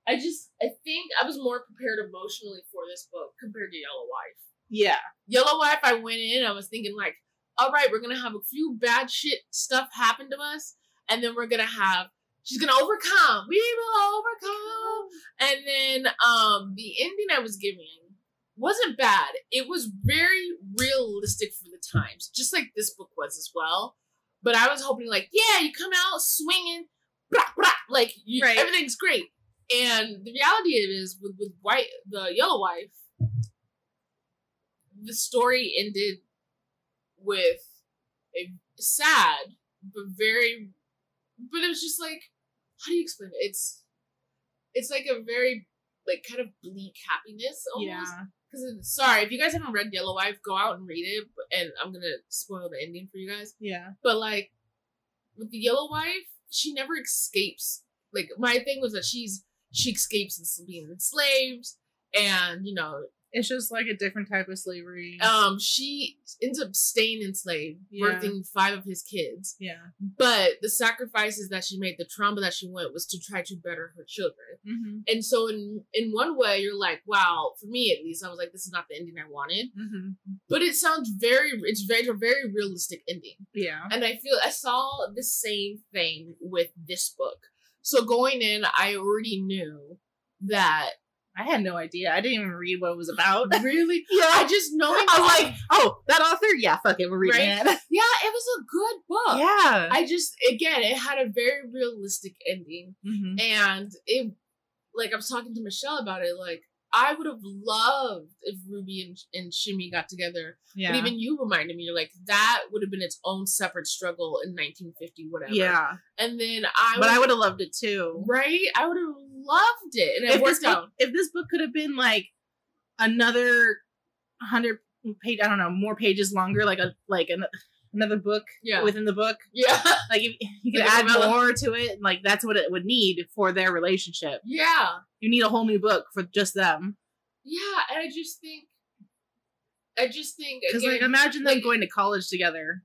I just I think I was more prepared emotionally for this book compared to Yellow Wife. Yeah. Yellow Wife, I went in, I was thinking like, all right, we're gonna have a few bad shit stuff happen to us, and then we're gonna have she's gonna overcome. We will overcome. And then um the ending I was giving wasn't bad. It was very realistic for the times, just like this book was as well. But I was hoping like, yeah, you come out swinging, blah, blah, like you, Right. everything's great. And the reality of it is with with white the yellow wife, the story ended with a sad but very but it was just like how do you explain it? It's it's like a very like kind of bleak happiness almost. Yeah. Because sorry, if you guys haven't read Yellow Wife, go out and read it. And I'm gonna spoil the ending for you guys. Yeah. But like with the Yellow Wife, she never escapes. Like my thing was that she's she escapes being enslaved, and you know It's just like a different type of slavery. um she ends up staying enslaved, Yeah. birthing five of his kids. yeah. But the sacrifices that she made, the trauma that she went, was to try to better her children. Mm-hmm. And so, in in one way, you're like, wow. For me, at least, I was like, this is not the ending I wanted. Mm-hmm. But it sounds very, it's very, a very realistic ending. Yeah. And I feel I saw the same thing with this book. So going in, I already knew that I had no idea. I didn't even read what it was about. [LAUGHS] really, yeah. I just knowing. I was like, oh, that author? Yeah, fuck it. We're reading Right? it. [LAUGHS] yeah, it was a good book. Yeah. I just again, it had a very realistic ending. mm-hmm. and it like I was talking to Michelle about it. Like I would have loved if Ruby and, and Shimmy got together. Yeah. But even you reminded me, you're like that would have been its own separate struggle in 1950, whatever. yeah. And then I, But I would have loved it too. right. I would have loved it, and it If this, worked out. if this book could have been like another hundred mm, page, I don't know, more pages longer, like a like an, another book Yeah. within the book, Yeah, [LAUGHS] like if you could Like add more to it, like that's what it would need for their relationship. yeah, You need a whole new book for just them. yeah. And I just think, I just think Because like imagine them like- going to college together.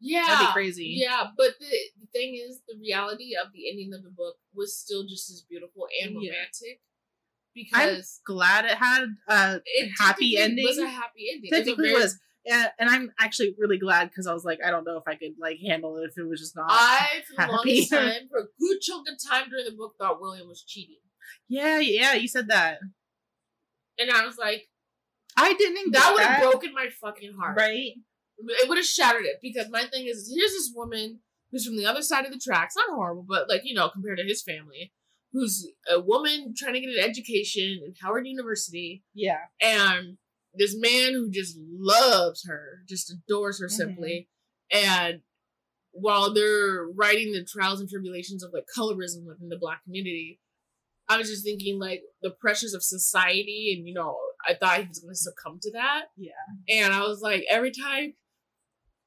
yeah, That'd be crazy. Yeah, but the, the thing is, the reality of the ending of the book was still just as beautiful and Yeah. romantic I'm because glad it had a it happy technically Was a ending. happy ending. It was a very- was. Yeah, and I'm actually really glad because I was like, I don't know if I could like handle it if it was just not. I, for the happy. longest [LAUGHS] time, for a good chunk of time during the book, thought William was cheating, yeah, yeah, you said that. and I was like, I didn't. that would have broken my fucking heart. right. It would have shattered it because my thing is, here's this woman who's from the other side of the tracks. Not horrible, but like you know, compared to his family, who's a woman trying to get an education in Howard University. Yeah, and this man who just loves her, just adores her mm-hmm. simply, and while they're writing the trials and tribulations of like colorism within the black community, I was just thinking like the pressures of society, and you know, I thought he was going to succumb to that. Yeah. and I was like, every time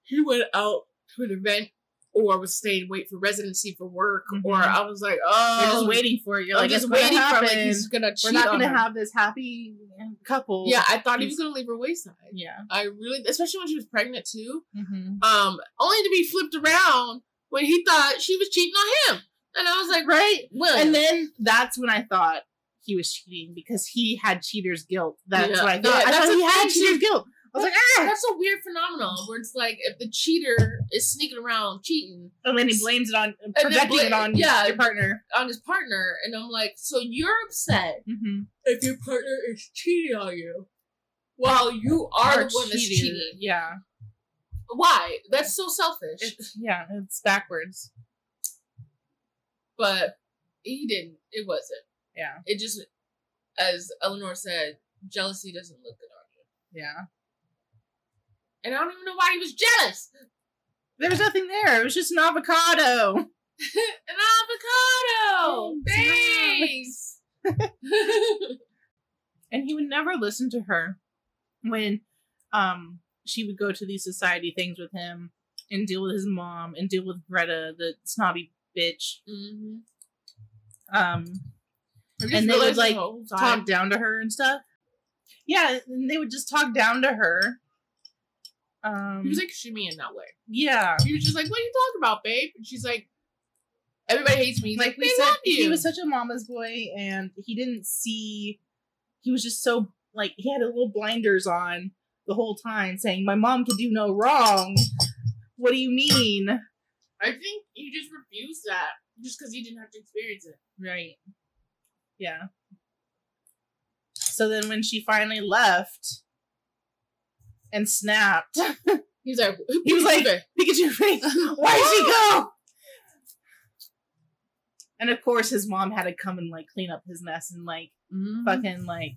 he went out to an event. Or was staying wait for residency for work, or Mhm. I was like, oh, you're just waiting for it. You're I'm like, just waiting for like he's gonna cheat We're not gonna have this happy couple. Yeah, I thought he was gonna leave her wayside. yeah. I really, especially when she was pregnant too. Mm-hmm. Um, only to be flipped around when he thought she was cheating on him, and I was like, Right. William. And then that's when I thought he was cheating because he had cheater's guilt. That's Yeah. what I thought. Yeah, I that's thought he had cheater's guilt. I was like, ah! that's a weird phenomenon where it's like if the cheater is sneaking around cheating And then he blames it on projecting bla- it on yeah. your partner. on his partner, and I'm like, so you're upset Mm-hmm. if your partner is cheating on you, while you are the one that's cheating. Yeah. Why? That's so selfish. It's yeah, it's backwards. but he didn't. It wasn't. Yeah. It just, as Eleanor said, jealousy doesn't look good on you. Yeah. And I don't even know why he was jealous. There was nothing there. It was just an avocado. [LAUGHS] An avocado. Thanks. Thanks. [LAUGHS] And he would never listen to her. when um she would go to these society things with him and deal with his mom and deal with Greta, the snobby bitch. Mm-hmm. Um and they would like talk down to her and stuff. Yeah, and they would just talk down to her. Um, he was like shimmy in that way. yeah, He was just like, "What are you talking about, babe?" And she's like, "Everybody hates me." He's like like, we "They said, love you." he was such a mama's boy, and he didn't see. He was just so like he had a little blinders on the whole time, saying, "My mom could do no wrong." What do you mean? I think he just refused that just because he didn't have to experience it. Right. Yeah. So then when she finally left and snapped, [LAUGHS] He's like, He was like- Pikachu face, [LAUGHS] why did she go? And of course his mom had to come and like clean up his mess and like Mhm. fucking like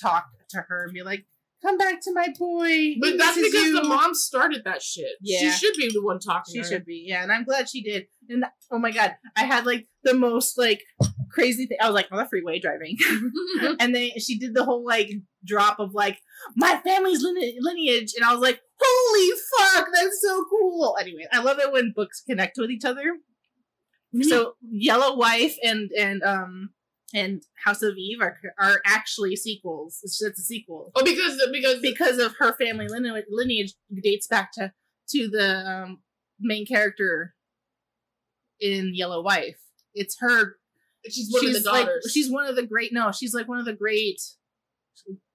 talk to her and be like, Come back to my boy. But that's because you." the mom started that shit. Yeah. She should be the one talking. She should be, yeah, and I'm glad she did. And oh my god, I had like the most like crazy thing. I was like on the freeway driving, [LAUGHS] and then she did the whole like drop of like my family's lineage, and I was like, holy fuck, that's so cool. Anyway, I love it when books connect with each other. So Yellow Wife and and um and House of Eve are are actually sequels. It's just a sequel oh, because because because of her family lineage, lineage dates back to to the um, main character in Yellow Wife. It's her. she's one of the like daughters. she's one of the great. No, she's like one of the great.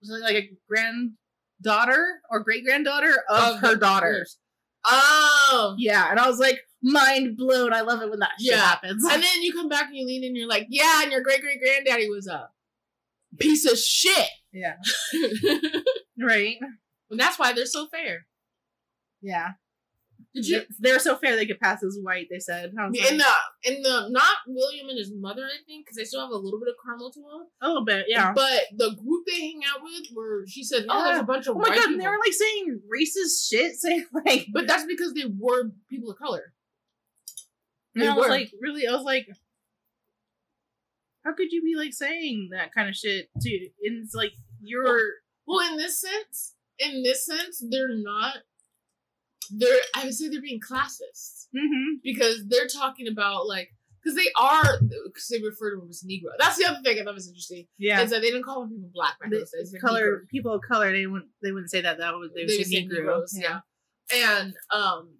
Like a granddaughter or great granddaughter of, Of her daughters. oh. Yeah, and I was like mind blown. I love it when that shit Yeah. happens. And then you come back and you lean in, and you're like, yeah, and your great great granddaddy was a piece of shit. yeah, [LAUGHS] right. and that's why they're so fair. Yeah, Did you They're so fair they could pass as white. They said. In the in the not William and his mother, I think, because they still have a little bit of caramel to them. a little bit. Yeah. But the group they hang out with, where she said, "Oh, there's a bunch of Oh my god, people," and they were like saying racist shit, [LAUGHS] saying like but that's because they were people of color. And They I was like, really? I was like, how could you be like saying that kind of shit to? And it's like you're Well, in this sense, in this sense, they're not. They're. I would say they're being classist mm-hmm. because they're talking about like because they are because they refer to them as Negro. That's the other thing I thought was interesting yeah. is that they didn't call them people black back in The those days. They're color Negro. people of color they wouldn't they wouldn't say that that would they would They say would say. Negroes, yeah. And um,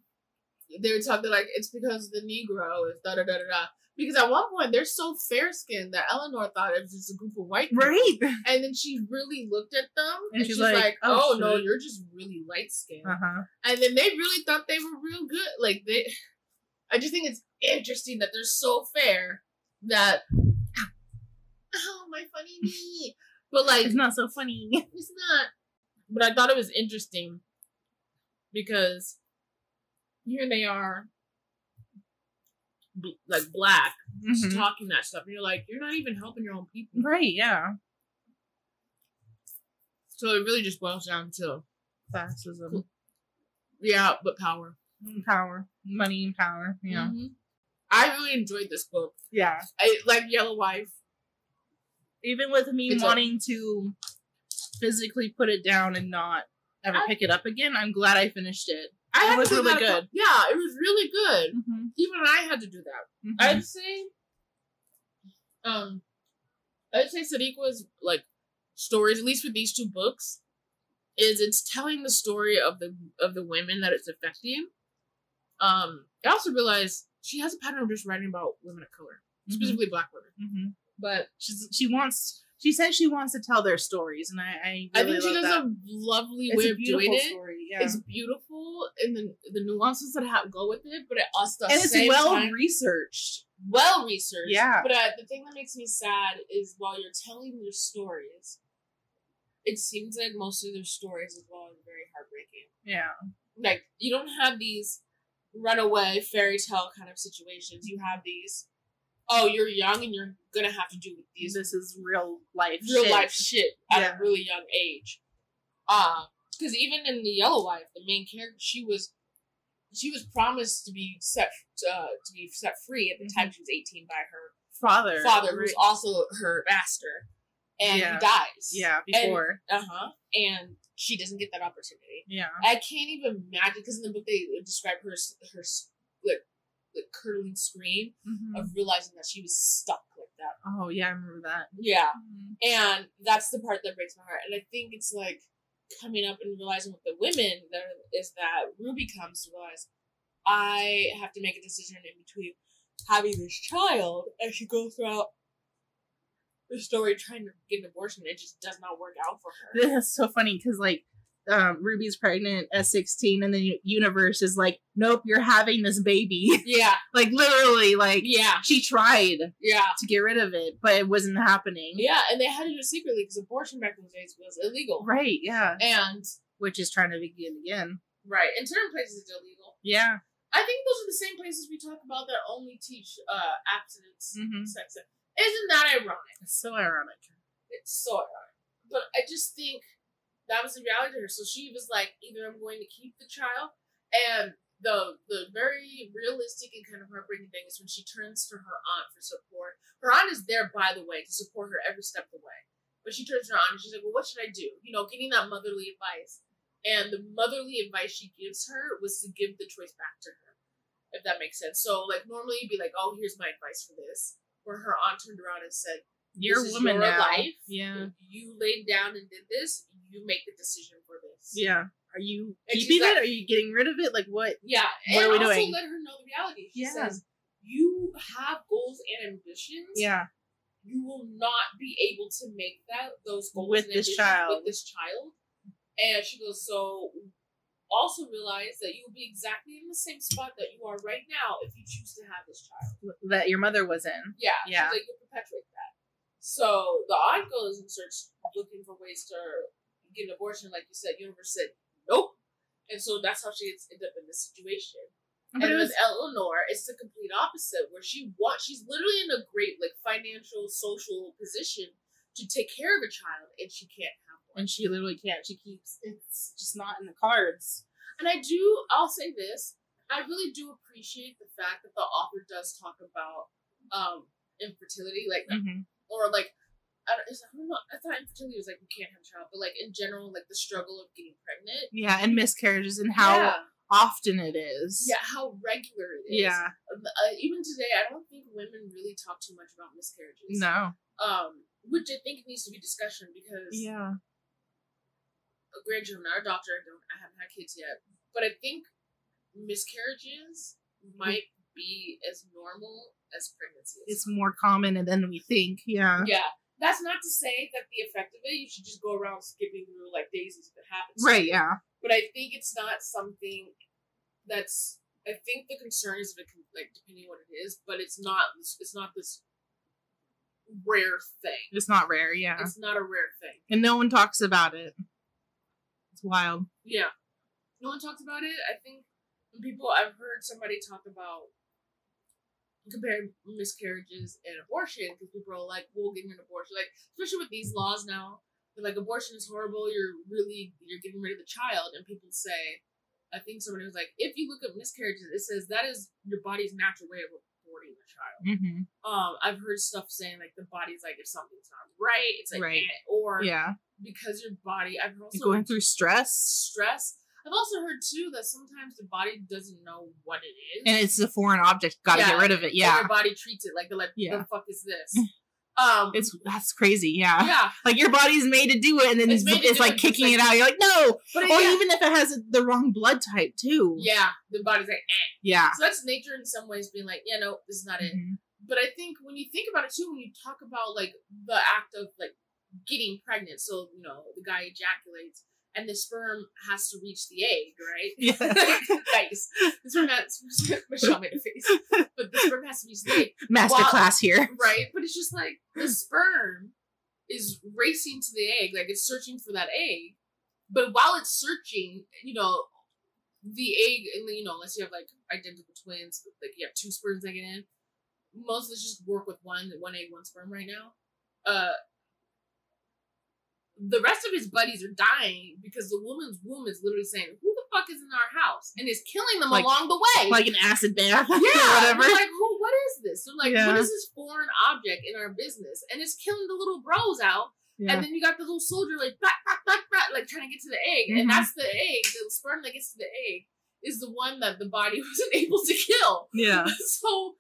they were talking like it's because the Negro is da da da da da. Because at one point they're so fair skinned that Eleanor thought it was just a group of white people. Right. [LAUGHS] And then she really looked at them And and, she's she's, like, like, "Oh, "Oh, no, you're just really light skinned." Uh huh. And then they really thought they were real good. Like they, I just think it's interesting that they're so fair that. [LAUGHS] Oh my funny [LAUGHS] knee! But like It's not so funny. it's not. But I thought it was interesting because here they are, bl- like black, just Mhm. talking that stuff, and you're like, you're not even helping your own people. Right. Yeah. So it really just boils down to Classism, yeah, but power. power, money, and power. Yeah. Mhm. I really enjoyed this book. Yeah. I like Yellow Wife. even with me It's wanting to physically put it down and not ever I- pick it up again, I'm glad I finished it. I It had was to do really good. Yeah, it was really good. Mm-hmm. Even I had to do that. I'd say, um, I'd say Sadeqa's like stories, at least with these two books, is it's telling the story of the of the women that it's affecting. Um, I also realized she has a pattern of just writing about women of color, specifically Black women. hmm But She's, she wants. She says she wants to tell their stories, and I. I, I think she does that. a lovely It's way a of doing it. story. Yeah. It's beautiful and the the nuances that have go with it, but it also and it's well researched. well researched. Yeah. But uh, the thing that makes me sad is while you're telling your stories, it seems like most of their stories as well are very heartbreaking. Yeah. Like you don't have these runaway fairy tale kind of situations. You have these. Oh, you're young and you're gonna have to do these This is real life. real shit. life shit at Yeah. a really young age. Uh because even in the Yellow Wife, the main character, she was she was promised to be set uh, to be set free at the time she was eighteen by her father. father, who's right. also her master, and Yeah. he dies. Yeah. Before. Uh huh. And she doesn't get that opportunity. Yeah. I can't even imagine because in the book they describe her her like like curdling scream Mhm. of realizing that she was stuck like that. Oh yeah, I remember that. Yeah, Mhm. and that's the part that breaks my heart. And I think it's like coming up and realizing with the women there is that Ruby comes to realize I have to make a decision in between having this child and she goes throughout the story trying to get an abortion. It just does not work out for her. [LAUGHS] That's so funny because like um, Ruby's pregnant at 16, and the Universe is like, "Nope, you're having this baby." [LAUGHS] Yeah, like literally, like yeah, she tried yeah. to get rid of it, but it wasn't happening. Yeah, and they had to do it secretly because abortion back in those days was illegal. Right. Yeah. And Which is trying to begin again. right, in certain places it's illegal. Yeah. I think those are the same places we talk about that only teach uh abstinence Mhm. sex. Isn't that ironic? It's so ironic. It's so ironic. But I just think that was the reality to her. So she was like, either I'm going to keep the child and the the very realistic and kind of heartbreaking thing is when she turns to her aunt for support. Her aunt is there, by the way, to support her every step of the way. But she turns to her aunt and she's like, Well, what should I do? You know, getting that motherly advice. And the motherly advice she gives her was to give the choice back to her. If that makes sense. So like normally you'd be like, Oh, here's my advice for this. Where her aunt turned around and said, You're This a woman your now. life. Yeah. You laid down and did this, you make the decision for this. Yeah. Are you And keeping like- it? Are you getting rid of it? Like what? Yeah, What and are we also doing? let her know the reality. She Yeah. says, "You have goals and ambitions. Yeah. you will not be able to make that those goals With this child. with this child." And she goes, "So also realize that you will be exactly in the same spot that you are right now if you choose to have this child." That your mother was in. Yeah, Yeah. She's like, you'll perpetuate that. So the goes and starts looking for ways to get an abortion. Like you said, Universe said nope, and so that's how she gets up in this situation. But and it was with Eleanor, it's the complete opposite, where she wants she's literally in a great like financial, social position to take care of a child, and she can't have one. and she literally can't. She keeps it's just not in the cards. And I do, I'll say this, I really do appreciate the fact that the author does talk about um infertility, like Mm-hmm. Or like I don't, I don't know. I thought infertility was like you can't have a child, but like in general, like the struggle of getting pregnant. Yeah, and miscarriages and how yeah, often it is. yeah, how regular it is. Yeah. Um, uh, even today, I don't think women really talk too much about miscarriages. No. Um, which I think needs to be discussion because Yeah. a grandchildren, not a doctor. I don't. I haven't had kids yet, but I think miscarriages might be as normal as pregnancy. It's more common than we think. Yeah. Yeah. That's not to say that the effect of it, you should just go around skipping through like daisies if it happens. Right. Yeah. But I think it's not something that's. I think the concern is if it can, like depending on what it is, but it's not. It's not this rare thing. It's not rare. Yeah. It's not a rare thing. and no one talks about it. It's wild. Yeah. No one talks about it. I think people I've heard somebody talk about comparing miscarriages and abortion because people are like, "We'll get an abortion." Like, especially with these laws now, like abortion is horrible. You're really you're getting rid of the child, and people say, I think somebody was like, if you look at miscarriages, it says that is your body's natural way of aborting the child. Mm-hmm. Um, I've heard stuff saying like the body's like if something's not right, it's like Right. eh, or Yeah. because your body. I've also Going through stress, stress. I've also heard too that sometimes the body doesn't know what it is. and it's a foreign object. Got to Yeah. get rid of it. Yeah. your body treats it like they're like, Yeah. the fuck is this? [LAUGHS] Um It's that's crazy. Yeah. yeah. Like your body's made to do it, and then It's it's, it's like it, kicking it's it out. You're like, no. But Or yeah, even if it has the wrong blood type too. yeah, the body's like eh. Yeah. So that's nature in some ways being like, yeah, no, this is not it. Mhm. But I think when you think about it too, when you talk about like the act of like getting pregnant, so you know, the guy ejaculates and the sperm has to reach the egg, right? Yeah. [LAUGHS] nice. The sperm has [LAUGHS] Michelle made a face. But the sperm has to reach the egg. Master class here. right? But it's just like the sperm is racing to the egg, like it's searching for that egg. But while it's searching, you know, the egg, and you know, unless you have like identical twins, like you have two sperms that get in, most of us just work with one, one egg, one sperm right now. Uh, the rest of his buddies are dying because the woman's womb is literally saying, "Who the fuck is in our house?" and is killing them Like- along the way. Like an acid bath. Yeah, or whatever. Like, who? What is this? They're like, Yeah. what is this foreign object in our business? And it's killing the little bros out Yeah. And then you got the little soldier like bat, bat, bat, bat, like trying to get to the egg, Mhm. and that's the egg. The sperm that gets to the egg is the one that the body [LAUGHS] wasn't able to kill. yeah. [LAUGHS] So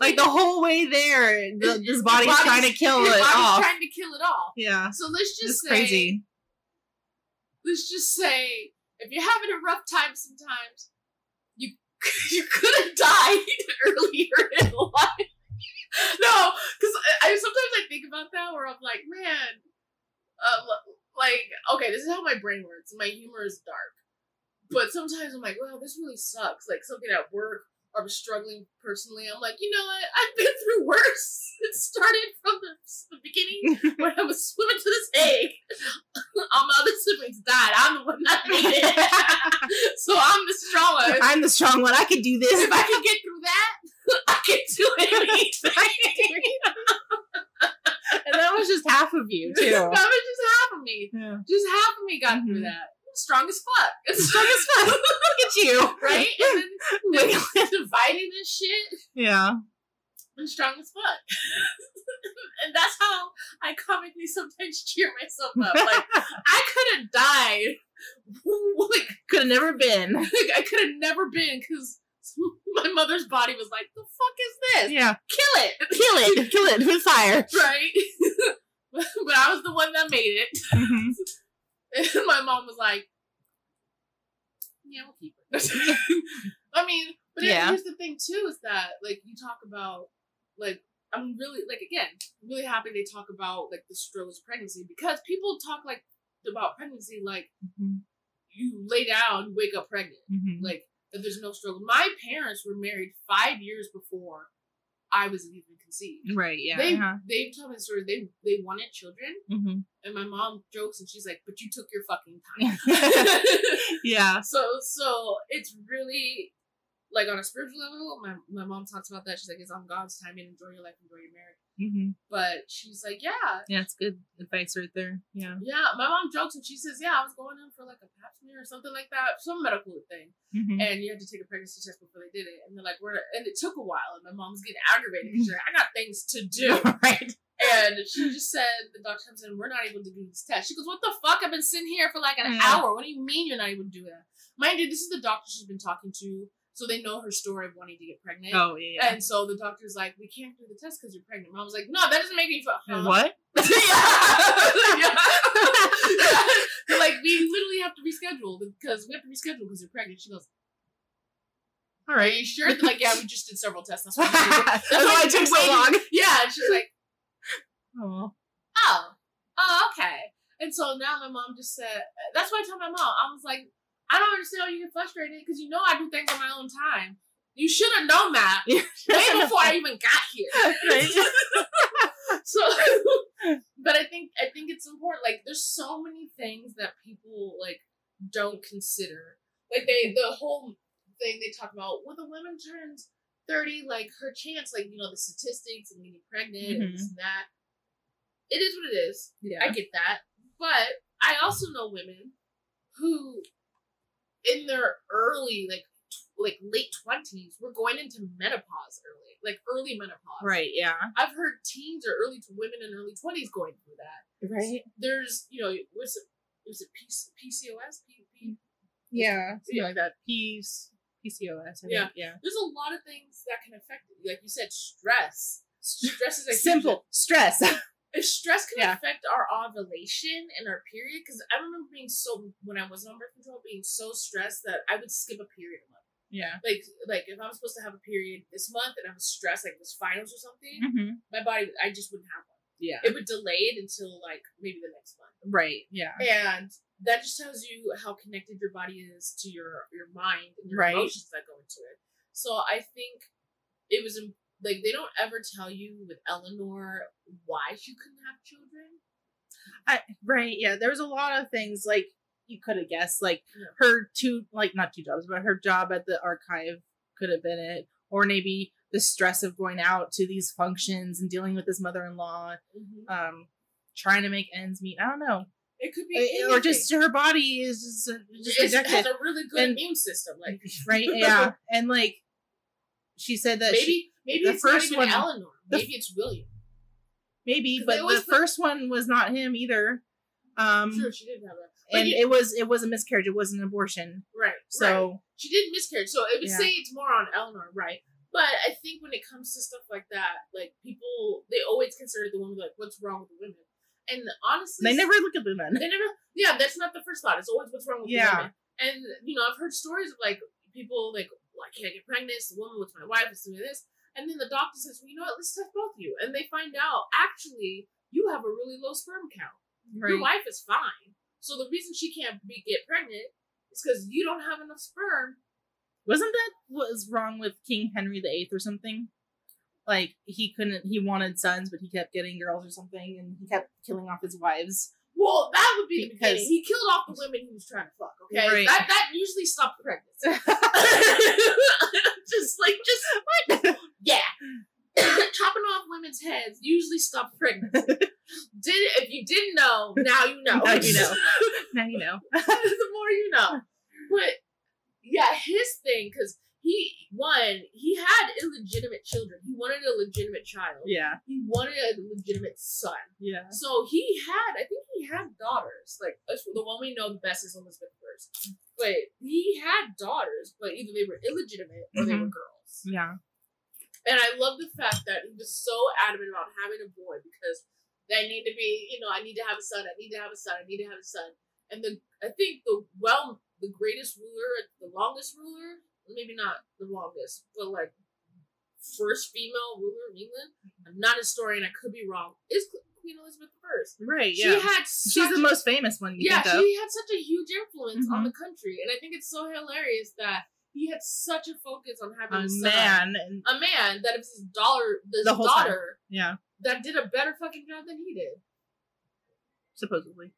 Like the whole way there, the, this body's, trying to kill it body's off. trying to kill it off. yeah. So let's just It's say, crazy. let's just say, if you're having a rough time sometimes, you [LAUGHS] you could have died [LAUGHS] earlier in life. [LAUGHS] no, because I, I sometimes I think about that where I'm like, man, uh, like okay, this is how my brain works. My humor is dark, but sometimes I'm like, wow, this really sucks. Like something at work. Or I'm struggling personally. I'm like, you know what? I've been through worse. [LAUGHS] It started from the, the beginning [LAUGHS] when I was swimming to this egg. [LAUGHS] All my other siblings died. I'm the one that made it. so I'm the strong one. I'm the strong one. I can do this. If I can get through that, I can do anything. and that was just half of you too. that was just half of me. Yeah. Just half of me got through Mhm. that. Strong as fuck. It's Strong as [LAUGHS] fuck. Look at you. [LAUGHS] right? And then [LAUGHS] dividing this shit Yeah. and strong as fuck. and that's how I comically sometimes cheer myself up. Like I could have died. like Could have never been. Like, I could have never been because my mother's body was like, the fuck is this? Yeah. Kill it! Kill it. Kill it with fire. Right? but I was the one that made it. Mhm. And [LAUGHS] my mom was like, yeah, we'll keep it. [LAUGHS] I mean, but Yeah. here's the thing, too, is that, like, you talk about, like, I'm really, like, again, really happy they talk about, like, the struggles of pregnancy because people talk, like, about pregnancy like Mhm. you lay down, you wake up pregnant. Mhm. like that there's no struggle. My parents were married five years before I wasn't even conceived. Right. Yeah. They uh-huh. they told me the story. They they wanted children, Mhm. and my mom jokes and she's like, "But you took your fucking [LAUGHS] time." [LAUGHS] yeah. [LAUGHS] so so it's really like on a spiritual level. My my mom talks about that. She's like, "It's on God's timing. Enjoy your life. Enjoy your marriage." Hmm But she's like, "Yeah, Yeah. It's good advice right there. Yeah. yeah." My mom jokes and she says, "Yeah, I was going in for like a pap smear or something like that, some medical thing." Mhm. and you had to take a pregnancy test before they did it. And they're like, "We're," and it took a while, and my mom was getting aggravated because she's like, "I got things to do." [LAUGHS] right. And she just said, "The doctor comes in, we're not able to do this test." She goes, "What the fuck? I've been sitting here for like an Yeah. hour. What do you mean you're not able to do that?" Mind you, this is the doctor she's been talking to, so they know her story of wanting to get pregnant. Oh yeah. yeah. And so the doctor's like, "We can't do the test because you're pregnant." Mom was like, "No, that doesn't make me feel." Huh? What? [LAUGHS] yeah. [LAUGHS] [LAUGHS] Like, we literally have to reschedule because we have to reschedule because you're pregnant. She goes, All right, you sure? They're like, yeah, we just did several tests. That's why, That's why it took so long. Yeah, and she's like, Oh. oh, oh, okay. And so now my mom just said, that's why I told my mom, I was like, I don't understand how you get frustrated because you know I do things on my own time. You should have known that [LAUGHS] way before I even got here. [LAUGHS] [LAUGHS] so but i think i think it's important like there's so many things that people like don't consider. Like they the whole thing they talk about when the woman turns 30 like her chance like you know the statistics and getting pregnant and this and that. It is what it is. Yeah. i get that. But i also know women who in their early like like late 20s were going into menopause early like early menopause Right. Yeah. I've heard teens or early women in early twenties going through that. Right. There's, you know, what's it? Was it P- PCOS? P- P- mm, Yeah. Something Yeah. like that. P's. PCOS. I Yeah. think. Yeah. There's a lot of things that can affect it. Like you said, stress. Stress is a Simple stress. [LAUGHS] If stress can Yeah. affect our ovulation and our period, because I remember being so when I wasn't on birth control, being so stressed that I would skip a period a month. yeah. Like, like if I was supposed to have a period this month and I was stressed, like it was finals or something, Mm-hmm. my body, I just wouldn't have one. Yeah. It would delay it until like maybe the next month. Right. Yeah. and that just tells you how connected your body is to your your mind and your Right. emotions that go into it. So I think it was like they don't ever tell you with Eleanor why she couldn't have children. I, right. Yeah. There was a lot of things like you could have guessed, like Yeah. her two, like not two jobs, but her job at the archive could have been it, or maybe the stress of going out to these functions and dealing with his mother-in-law, um, trying to make ends meet. I don't know, It could be Eh, or just her body is just, just it has a really good And- immune system. Like right? [LAUGHS] Yeah, and like she said that maybe she, maybe the it's first not even one- Eleanor. the- Maybe it's William. Maybe, but the put- first one was not him either. Um, Sure, she didn't have that. But and you- it was it was a miscarriage. It wasn't an abortion. right. right. So she did miscarriage, so it would Yeah. say it's more on Eleanor, right? But I think when it comes to stuff like that, like people, they always consider the woman like, "What's wrong with the women?" And honestly, they never look at the men. they never, yeah, that's not the first thought. It's always what's wrong with Yeah. the women. And you know, I've heard stories of like people like, well, "I can't get pregnant. It's the woman with my wife is doing this," and then the doctor says, "Well, you know what? Let's test both of you," and they find out actually you have a really low sperm count. Your wife is fine. So the reason she can't be get pregnant is because you don't have enough sperm. Wasn't that what was wrong with King Henry VIII or something? Like he couldn't. He wanted sons, but he kept getting girls or something, and he kept killing off his wives. Well, that would be the Because- beginning. He killed off the women he was trying to fuck. Okay, Right. that that usually stopped pregnancy. [LAUGHS] [LAUGHS] just like just what? Yeah, [COUGHS] chopping off women's heads usually stopped pregnancy. Did if you didn't know, now you know. [LAUGHS] Now you know. now you know. the more you know. But yeah, his thing because he one he had illegitimate children. He wanted a legitimate child. Yeah. He wanted a legitimate son. Yeah. So he had, I think he had daughters. Like the one we know the best is Elizabeth first, but he had daughters, but either they were illegitimate or they were Mhm. girls. Yeah. And I love the fact that he was so adamant about having a boy because they need to be, you know, I need to have a son. I need to have a son. I need to have a son. And the I think the well, the greatest ruler, the longest ruler, maybe not the longest, but like first female ruler of England. I'm not a historian. I could be wrong. Is Queen Elizabeth I? Right. Yeah. She had She's the a- most famous one yeah, she had such a huge influence on Mhm. the country, and I think it's so hilarious that he had such a focus on having A son, man. A man that is his daughter, his The whole time. daughter yeah. that did a better fucking job than he did. Supposedly.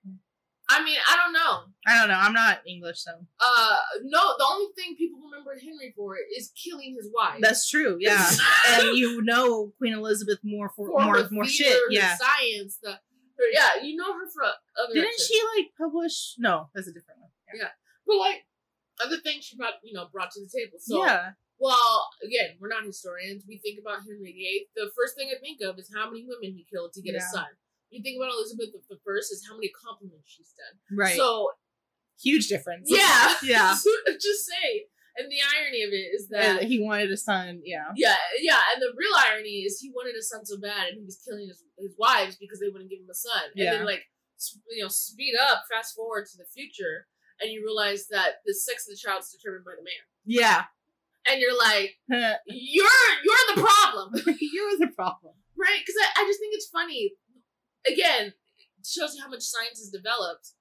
I mean, I don't know. I don't know. I'm not English, so Uh, no, the only thing people remember Henry for is killing his wife. that's true. Yeah. [LAUGHS] and you know Queen Elizabeth more for, for more more theater, shit. Yeah. science, the her, yeah, you know her for other. Didn't she like publish? No, that's a different one. Yeah. But like other things she brought, you know, brought to the table. So yeah. Well, again, we're not historians. We think about Henry VIII. The first thing I think of is how many women he killed to get a son. You think about Elizabeth the First is how many compliments she's done. Right. So Huge difference. yeah, [LAUGHS] Yeah. [LAUGHS] just say. And the irony of it is And that he wanted a son. Yeah. yeah, yeah. And the real irony is he wanted a son so bad, and he was killing his his wives because they wouldn't give him a son. And Yeah. then like you know, speed up, fast forward to the future, and you realize that the sex of the child is determined by the man. Yeah. And you're like, [LAUGHS] you're you're the problem. You're the problem. Right, because I, I just think it's funny. Again, it shows you how much science has developed.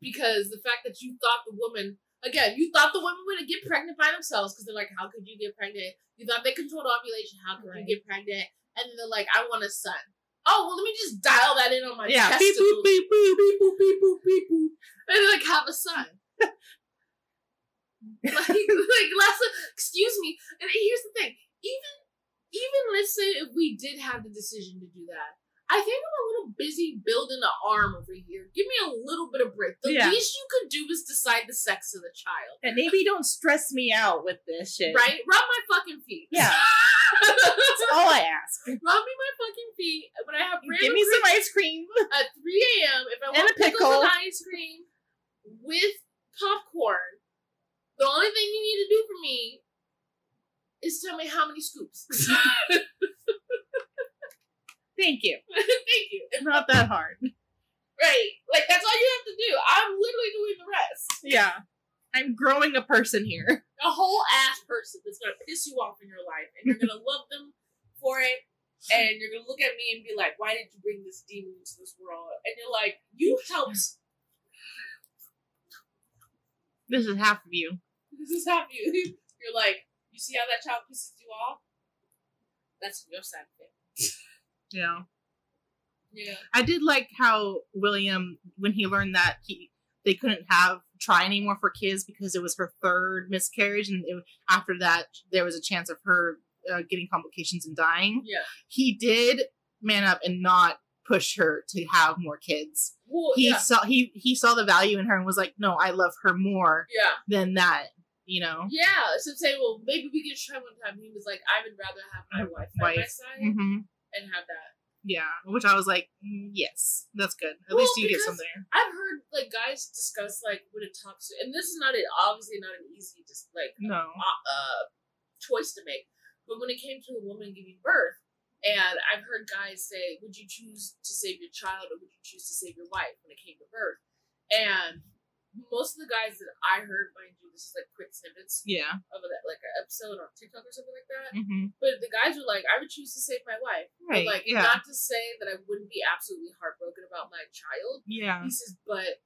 Because the fact that you thought the woman, again, you thought the women would get pregnant by themselves because they're like, how could you get pregnant? You thought they controlled ovulation. How could Right. you get pregnant? And then they're like, I want a son. Oh, well, let me just dial that in on my Yeah. Beep, boop, beep, boop. beep, boop, beep, boop, beep, [LAUGHS] boop. And like, have a son. [LAUGHS] like, [LAUGHS] like last, excuse me. And here's the thing: even, even let's say if we did have the decision to do that, I think I'm a little busy building an arm over here. Give me a little bit of break. The Yeah. least you could do is decide the sex of the child, And maybe don't stress me out with this shit. right? Rub my fucking feet. Yeah. That's [LAUGHS] all I ask. Rub me my fucking feet when I have Give me some ice cream. at 3 a.m. If I And want a pickles pickle. and ice cream with popcorn, the only thing you need to do for me is tell me how many scoops. [LAUGHS] [LAUGHS] Thank you. [LAUGHS] Thank you. It's not that hard. Right. Like that's all you have to do. I'm literally doing the rest. Yeah. I'm growing a person here. [LAUGHS] A whole ass person that's gonna piss you off in your life, and you're gonna love them for it. And you're gonna look at me and be like, "Why did you bring this demon into this world?" And you're like, "You helped. This is half of you. This is half of you." [LAUGHS] You're like, "You see how that child pisses you off? That's your side of it." Yeah. Yeah. I did like how William, when he learned that he they couldn't have try anymore for kids because it was her third miscarriage, and it, after that there was a chance of her uh, getting complications and dying. Yeah. He did man up and not push her to have more kids. Well, He yeah. saw he he saw the value in her and was like, no, I love her more Yeah. than that. You know. Yeah. So say, well, maybe we could try one time. He was like, I would rather have my wife by my Wife. side hmm and have that. Yeah, which I was like, mm, yes, that's good. At Well, least you get because- some there. I've heard like guys discuss like when it talks, and this is not a, obviously not an easy just like No. uh, uh, choice to make. But when it came to a woman giving birth, and I've heard guys say, "Would you choose to save your child, or would you choose to save your wife?" When it came to birth, and most of the guys that I heard, mind you, this is like quick snippets Yeah. of that like an episode on TikTok or something like that. hmm But the guys were like, "I would choose to save my wife." But, Right. like, yeah. not to say that I wouldn't be absolutely heartbroken about my child. yeah. He says, but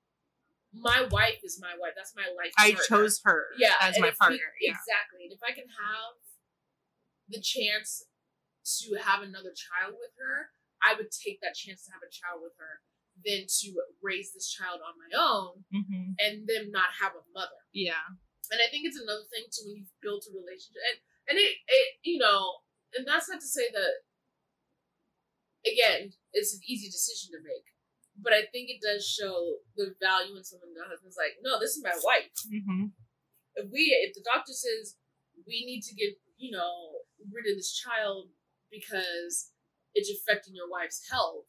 my wife is my wife. That's my life. I partner. chose her. yeah As my if we- partner. yeah. exactly. And if I can have the chance to have another child with her, I would take that chance to have a child with her than to raise this child on my own hmm and them not have a mother. Yeah. And I think it's another thing too when you've built a relationship, and and it, it you know, and that's not to say that. Again, it's an easy decision to make, but I think it does show the value in someone that husband's like, no, this is my wife. hmm If we, if the doctor says we need to get, you know, rid of this child because it's affecting your wife's health,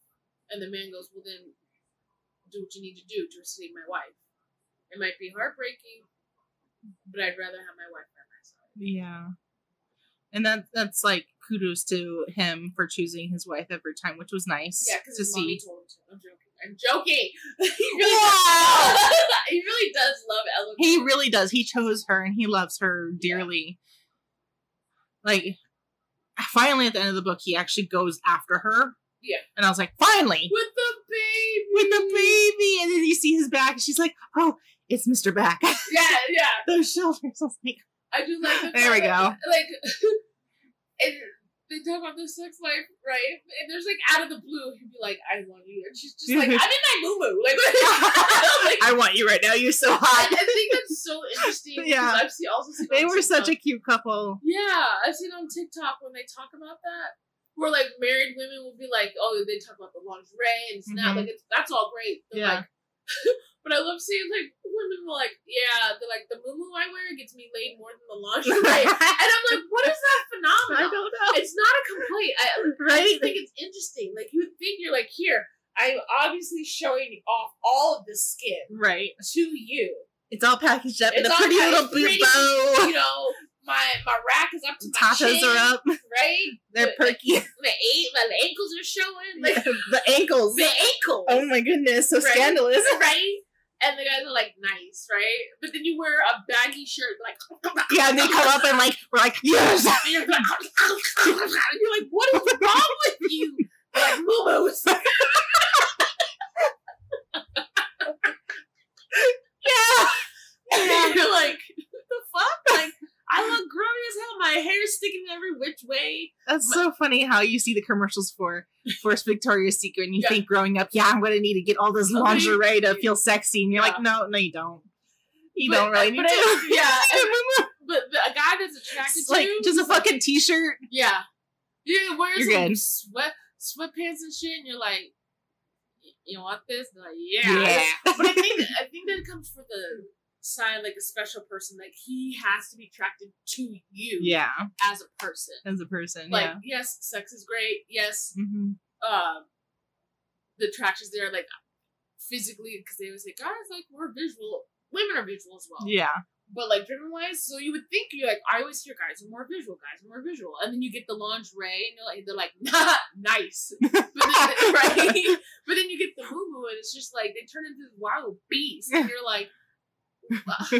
and the man goes, well then, do what you need to do to save my wife. It might be heartbreaking, but I'd rather have my wife by my side. Yeah. And that that's like kudos to him for choosing his wife every time, which was nice Yeah, because to his mommy see. told him to. I'm joking. I'm joking. [LAUGHS] he really, Wow. [LAUGHS] he really does love Ella. He really does. He chose her and he loves her dearly. Like finally at the end of the book he actually goes after her. Yeah. And I was like, finally! with the. With the baby! And then you see his back and she's like, Oh, it's Mr. Back. [LAUGHS] Yeah, yeah. Those shoulders. I was like, I do like the There we go. Like, [LAUGHS] and they talk about their sex life, right? And there's like out of the blue, he'd be like, "I want you," and she's just like, [LAUGHS] "I'm in my moo moo." Like, like I want you right now, you're so hot. I think that's so interesting. Yeah. I've seen also seen They were such a cute couple. yeah. I've seen on TikTok when they talk about that. Where like married women will be like, oh, they talk about the lingerie and it's not Mhm. like it's that's all great. They're Yeah. like, [LAUGHS] but I love seeing like women were like, yeah, they're like the moo I wear gets me laid more than the lingerie, and I'm [LAUGHS] like, what is that phenomenon? I don't know. It's not a complaint. I, I just think it's interesting. Like you would think you're like, here, I'm obviously showing off all of the skin Right. to you. It's all packaged up in a pretty little pretty, bow. You know, my my rack is up to my Tatas chin, are up. right? [LAUGHS] They're perky. [LAUGHS] My eight, my ankles are showing. [LAUGHS] Like the ankles. the ankles. Oh my goodness, so Right? scandalous. right? And the guys are like, nice, right? But then you wear a baggy shirt, like, Yeah, and they come up and like we're like, yes. and you're like, and you're like, what is wrong with you? They're like, moo-moos. Yeah. And you're like, the fuck? Like, I look grubby as hell. My hair's sticking every which way. That's so funny how you see the commercials for for [LAUGHS] Victoria's Secret and you Yeah. think growing up, yeah, I'm gonna need to get all this lingerie to feel sexy, and you're Yeah. like, no, no, you don't. You But- don't really need to. yeah, [LAUGHS] to But a guy that's attracted It's like to you, just a he's like- fucking t-shirt. Yeah. You wear some good. sweat sweatpants and shit, and you're like, you want this? They're like, Yeah. yeah. But I think [LAUGHS] I think that comes for the side like a special person. Like he has to be attracted to you, Yeah, as a person. as a person. Like yeah. yes, sex is great. Yes, hmm um, the attractions there, like physically, because they always say guys like we're visual, women are visual as well. Yeah. But like driven wise, so you would think you're like I always hear guys are more visual, guys are more visual, and then you get the lingerie, and you're like they're like [LAUGHS] nah, nice, [LAUGHS] but then, [LAUGHS] right? But then you get the moo and it's just like they turn into this wild beast, and you're like, [LAUGHS]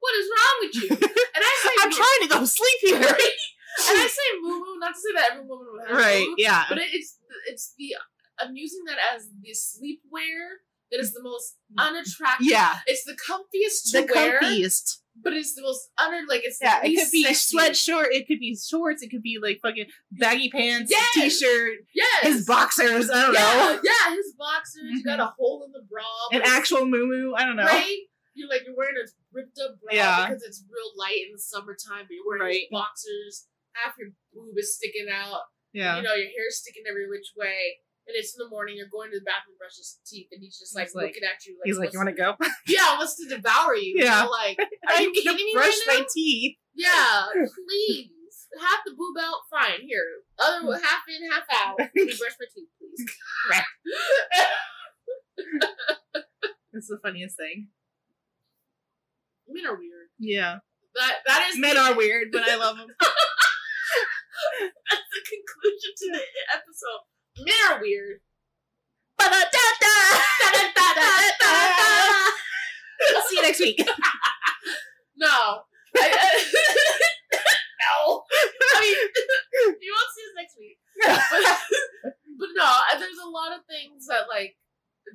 what is wrong with you? And I say, I'm trying to go sleep here. [LAUGHS] and I say moo moo, not to say that every woman would have right. Yeah. but it, it's it's the I'm using that as the sleepwear that is the most unattractive. Yeah. It's the comfiest to The wear, comfiest. but it's the most under like it's Yeah, it could be sexy. sweatshirt, it could be shorts, it could be like fucking baggy pants, Yes! t-shirt, Yes, his boxers, I don't yeah, know. yeah, his boxers. You got Mhm. a hole in the bra, An actual moo moo. I don't know. right. You're like you're wearing a ripped up bra Yeah. because it's real light in the summertime, but you're wearing Right. boxers. Half your boob is sticking out. Yeah. You know, your hair's sticking every which way. And it's in the morning, you're going to the bathroom, brush his teeth, and he's just like He's like- looking at you. Like, He's like, you want to go? [LAUGHS] Yeah, wants to devour you. Yeah. Yeah. Like, [LAUGHS] are you kidding me brush right now? my teeth. Yeah, [LAUGHS] please. half the boob out, fine. Here, other mm. half in, half out. Let me brush my teeth, please. That's the funniest thing. Men are weird. Yeah. That that is Men the, are weird, but I love them. that's the conclusion to the episode. Men are weird. [LAUGHS] See you next week. [LAUGHS] No. I, [LAUGHS] no. I mean, you won't see us next week. But, but no, there's a lot of things that, like,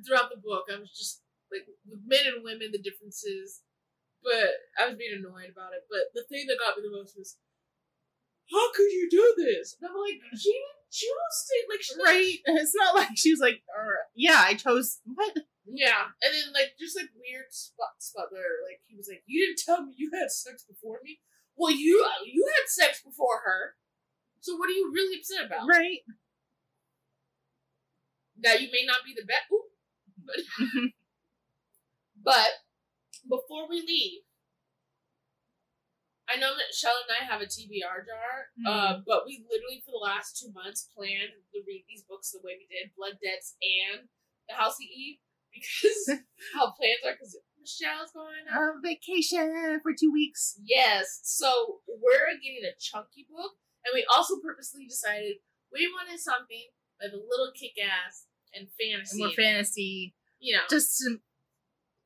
throughout the book, I was just, like, with men and women, the differences. But I was being annoyed about it. But the thing that got me the most was, how could you do this? And I'm like, she chose it. Like, she right? [LAUGHS] It's not like she was like, "Er, yeah, I chose what? Yeah, and then like just like weird spot where like he was like, "You didn't tell me you had sex before me." Well, you you had sex before her, so what are you really upset about? Right? That you may not be the best, [LAUGHS] but but before we leave, I know that Shell and I have a TBR jar, uh, but we literally for the last two months planned to read these books the way we did Blood Debts and The House of Eve because [LAUGHS] [LAUGHS] how plans are because Michelle's going on vacation for two weeks. Yes. So we're getting a chunky book, and we also purposely decided we wanted something like a little kick ass and fantasy. More fantasy. you know. Just some,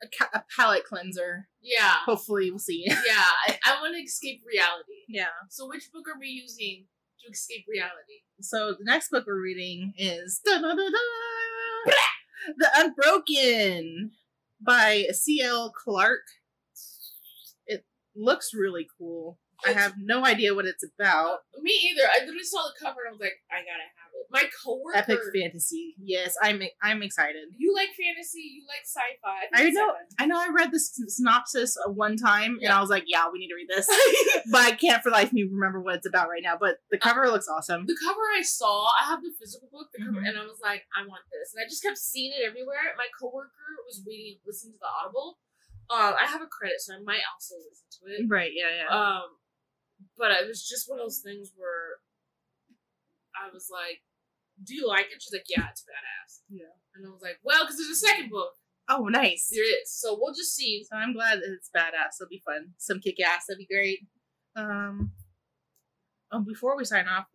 a, ca- a palate cleanser. yeah. Hopefully, we'll see. [LAUGHS] Yeah. I, I want to escape reality. Yeah. So which book are we using to escape reality? So the next book we're reading is The Unbroken by C.L. Clark. It looks really cool. I have no idea what it's about. Me either. I literally saw the cover and I was like, I gotta have it. My coworker. Epic fantasy. Yes, I'm I'm excited. You like fantasy. You like sci-fi. I think know. sci-fi. I know I read the synopsis uh, one time and I was like, yeah, we need to read this. [LAUGHS] but I can't for the life of me remember what it's about right now. But the cover looks awesome. the cover I saw, I have the physical book, the cover, Mhm. and I was like, I want this, and I just kept seeing it everywhere. My coworker was reading, listening to the Audible. Uh, I have a credit, so I might also listen to it. Right, yeah, yeah. Um, but it was just one of those things where I was like, "Do you like it?" She's like, "Yeah, it's badass." Yeah. and I was like, "Well, because there's a second book, oh, nice. there is, so we'll just see." So I'm glad that it's badass. It'll be fun. Some kick ass. That'd be great. Um. Oh, before we sign off,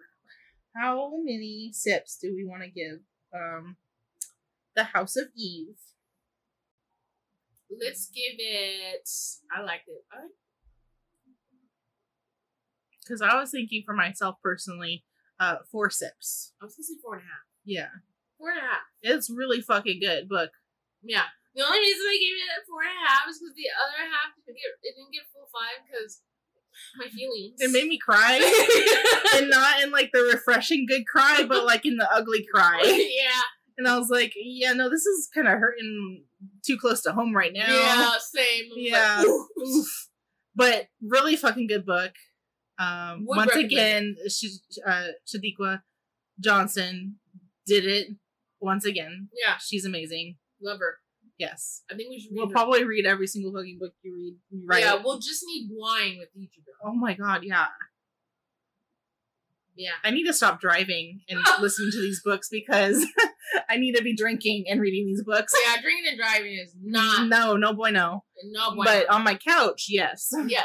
how many sips do we want to give? Um, the House of Eve. Let's give it. I liked it. Because I was thinking for myself personally, uh, four sips. I was gonna say four and a half. Yeah, Four and a half. it's really fucking good book. Yeah. The only reason I gave it a four and a half is because the other half didn't get it didn't get full five because my feelings. It made me cry, [LAUGHS] and not in like the refreshing good cry, but like in the ugly cry. [LAUGHS] yeah. And I was like, yeah, no, this is kind of hurting too close to home right now. Yeah. Same. I'm Yeah. Like. But really fucking good book. Um, once again, Sh- uh, Sadeqa Johnson did it once again. Yeah. She's amazing. Love her. Yes. I think we should. Read We'll her. probably read every single fucking book you read. You write. Yeah. We'll just need wine with each of them. Oh my god, yeah. Yeah. I need to stop driving and [LAUGHS] listening to these books because [LAUGHS] I need to be drinking and reading these books. Yeah. Drinking and driving is not. No, no bueno. No. bueno. But on my couch, yes. [LAUGHS] yeah.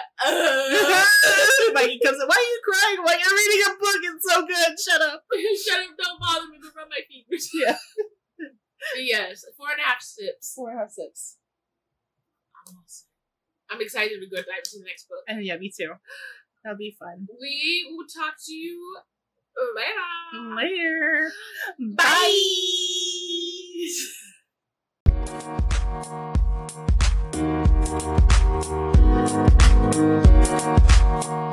Mikey comes in. Why are you crying? Why you're reading a book? It's so good. Shut up. Shut up! Don't bother me. Don't rub my feet. Yeah. Yes, four and a half sips. Four and a half sips. I'm excited to go dive into the next book. And yeah, me too. That'll be fun. We will talk to you later. Later. Bye. Bye. [LAUGHS]